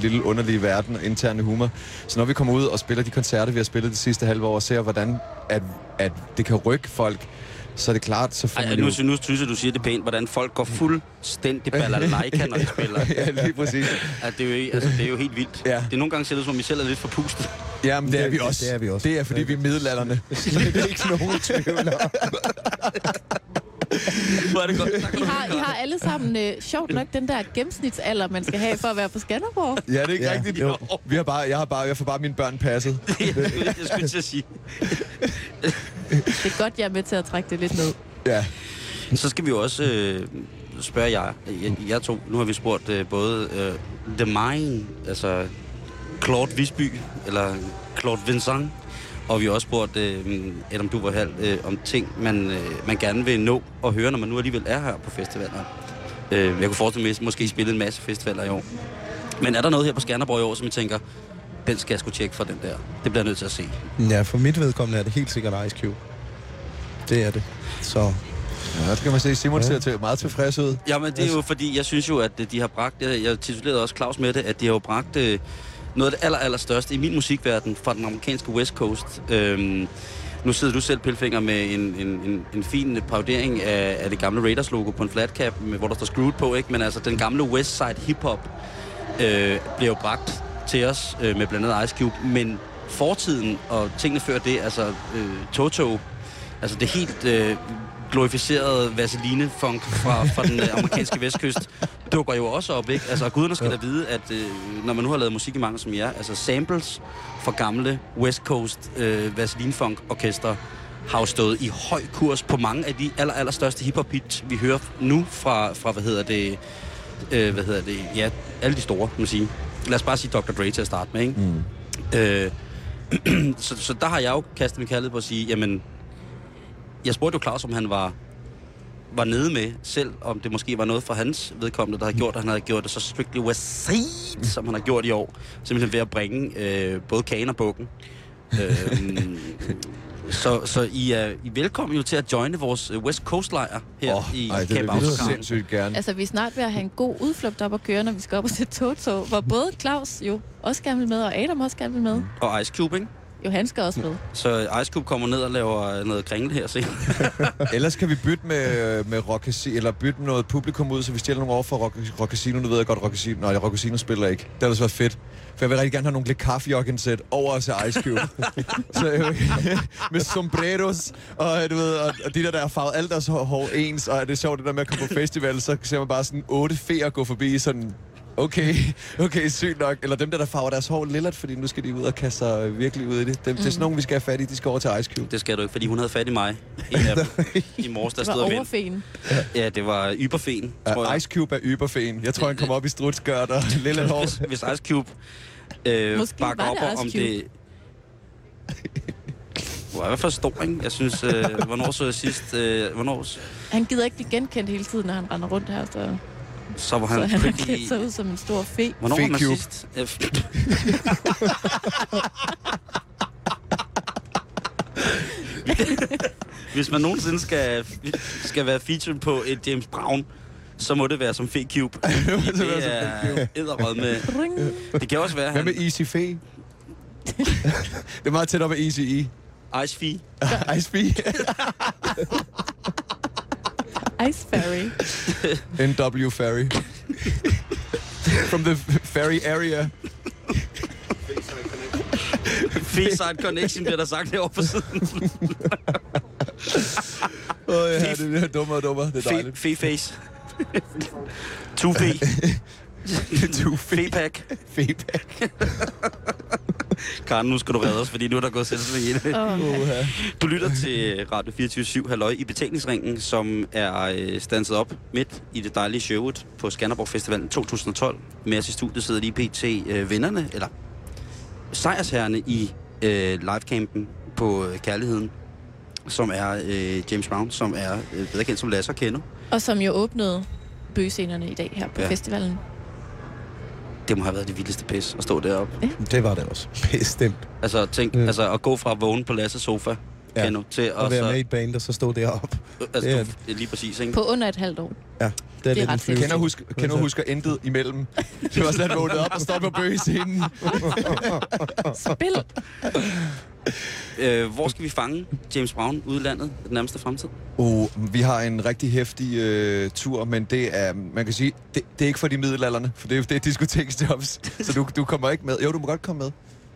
lille underlige verden og interne humor. Så når vi kommer ud og spiller de koncerter, vi har spillet det sidste halve år, og ser, hvordan at, at det kan rykke folk, så er det klart, så får Ej, man nu, nu synes jeg, du siger det pænt, hvordan folk går fuldstændig [laughs] balalaika, når de spiller. ja, lige præcis. At det, er jo, altså, det er jo helt vildt. Ja. Det er nogle gange ser det som om vi selv er lidt forpustet. Ja, men det er Det- vi også. det er vi også. Det er, fordi vi er middelalderne. Slet [laughs] ikke nogen tvivl om. [laughs] Hvor er det godt. I har, I har alle sammen øh, sjovt nok den der gennemsnitsalder, man skal have for at være på Skanderborg. Ja, det er ikke Ja, rigtigt. jo. Vi har bare, jeg, har bare, jeg får bare mine børn passet. jeg skulle til at sige. Det er godt, jeg er med til at trække det lidt ned. Ja. Så skal vi jo også øh, spørge jer, jeg, jeg to. Nu har vi spurgt øh, både øh, The Mine, altså Claude Visby, eller Claude Vincent, og vi har også spurgt øh, Adam Duverhal øh, om ting, man, øh, man gerne vil nå og høre, når man nu alligevel er her på festivaler. Øh, jeg kunne forestille mig, at I måske spille en masse festivaler i år. Men er der noget her på Skanderborg i år, som I tænker, den skal jeg sgu tjekke for den der. Det bliver jeg nødt til at se. Ja, for mit vedkommende er det helt sikkert Ice Cube. Det er det. Så Ja, der kan man se, Simon ser til, meget tilfreds ud. Jamen, det er jo fordi, jeg synes jo, at øh, de har bragt, jeg, jeg titulerede også Claus med det, at de har jo bragt øh, noget af det aller, aller største i min musikverden fra den amerikanske West Coast. Øhm, nu sidder du selv, Pilfinger, med en, en, en, en fin parodering af, af det gamle Raiders-logo på en flat cap, med, hvor der står Screwed på, ikke? Men altså, den gamle West Side hip-hop øh, bliver jo bragt til os øh, med blandt andet Ice Cube, men fortiden og tingene før det, altså øh, Toto, altså det helt øh, glorificerede Vaseline-funk fra, fra den øh, amerikanske vestkyst, dukker jo også op, ikke? Altså, guderne skal da vide, at øh, når man nu har lavet musik i mange som jer, altså samples fra gamle West Coast øh, Vaseline-funk-orkester har jo stået i høj kurs på mange af de aller, aller største hiphop hits, vi hører nu fra, fra hvad hedder det, øh, hvad hedder det, ja, alle de store, må man sige. Lad os bare sige Dr. Dre til at starte med, ikke? Mm. Øh, [clears throat] så, så der har jeg jo kastet min kærlighed på at sige, jamen, jeg spurgte jo Claus, om han var, var nede med selv, om det måske var noget for hans vedkommende, der havde gjort, at han havde gjort det så strictly West Side, som han har gjort i år. Simpelthen ved at bringe øh, både kagen og bukken. [laughs] øh, så, så I er, I er velkommen jo til at joine vores øh, West Coast-lejr her Åh, i ej, det Camp vil vi Autocarn. sindssygt gerne. Altså, vi er snart ved at have en god udflugt op at køre, når vi skal op og se Toto, hvor både Claus jo også gerne vil med, og Adam også gerne vil med. Og Ice Cube, ikke? Jo, han skal også med. [laughs] Så Ice Cube kommer ned og laver noget kringle her senere. [laughs] Ellers kan vi bytte med, med Rock Casino, eller bytte noget publikum ud, så vi stjæler nogle over for Rock, Rock Casino. Nu ved jeg godt, Rock Casino, nej, Rock Casino spiller ikke. Det har været fedt. For jeg vil rigtig gerne have nogle lidt kaffejokkensæt over af Ice Cube. [laughs] så øh, med sombreros, og, du ved, og, og de der, der har farvet alt deres hår, hår ens, og det er sjovt det der med at komme på festival, så ser man bare sådan otte feer gå forbi, sådan Okay, [laughs] okay, sygt nok. Eller dem der, der farver deres hår lillet, fordi nu skal de ud og kaste sig virkelig ud i det. Dem, mm. Det er sådan nogen, vi skal have fat i. De skal over til Ice Cube. Det skal du ikke, fordi hun havde fat i mig. [laughs] En af dem. I morges, der Det var stod og vendte. overfen. Ja, det var yberfen, tror Uh, jeg. Ice Cube er yberfen. Jeg tror, han kommer op i strutskørt og [laughs] lille hår. Hvis, hvis Ice Cube øh, Måske bakker op det om Cube. det... Hvor er i hvert fald stor, ikke? Jeg synes, øh, hvornår så jeg sidst... Øh, hvornår, Han gider ikke blive genkendt hele tiden, når han render rundt her, så, så var så han han har pretty... klædt sig ud som en stor fe. Hvornår var Fake man Cube. sidst... [laughs] Hvis man nogensinde skal, skal være featured på et James Brown, så må det være som Fake Cube. [laughs] være som det er æderrød med... Ring. Det kan også være, Hvad han... med Easy Fee? [laughs] det er meget tæt op af Easy E. Ice Fee. Ice Fee. Ice Fairy. [laughs] NW Ferry. [laughs] From the ferry area. Face-side connection bliver der sagt herovre på siden. [laughs] Åh oh, ja, det er dummere og dummere. Det er dejligt. Fe-face. Two-fe. Fe-pack. Feedback. Karen, nu skal du redde os, fordi nu er der gået selvsving i det. Oh. Du lytter til Radio 24 Halløj i betalingsringen, som er øh, stanset op midt i det dejlige showet på Skanderborg Festivalen 2012. Med os i studiet sidder lige pt. Øh, vinderne, eller sejrsherrene i øh, livecampen på øh, Kærligheden, som er øh, James Brown, som er øh, bedre kendt som Lasse og Kendo. Og som jo åbnede bøgescenerne i dag her på ja. festivalen. Det må have været det vildeste pis at stå deroppe. det var det også. Bestemt. Altså, tænk, Ja. altså at gå fra at vågne på Lasses sofa, Ja. Kendo, til at At være med i så... et band, og så stå deroppe. Altså, Det er du, lige præcis, ikke? På under et halvt år. Ja, det er, Det er lidt ret en fedt. Kender husk, kender husker intet imellem. [laughs] Det var sådan, at vågnede op og stoppede på bøgescenen. Spil! Øh, hvor skal vi fange James Brown ude i landet den nærmeste fremtid? Uh, vi har en rigtig hæftig øh, tur, men det er, man kan sige, det, det er ikke for de middelalderne, for det er, det [laughs] er diskoteksjobs, så du, du kommer ikke med. Jo, du må godt komme med.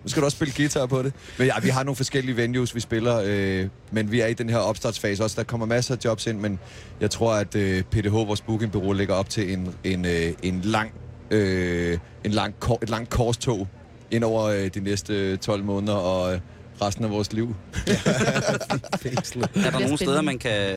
Nu skal du også spille guitar på det. Men ja, vi har nogle forskellige venues, vi spiller, øh, men vi er i den her opstartsfase også. Der kommer masser af jobs ind, men jeg tror, at øh, PDH, vores bookingbureau, lægger op til en, en, øh, en lang, øh, en lang, kor- et langt korstog ind over øh, de næste 12 måneder og øh, resten af vores liv. [laughs] Er der nogle steder, man kan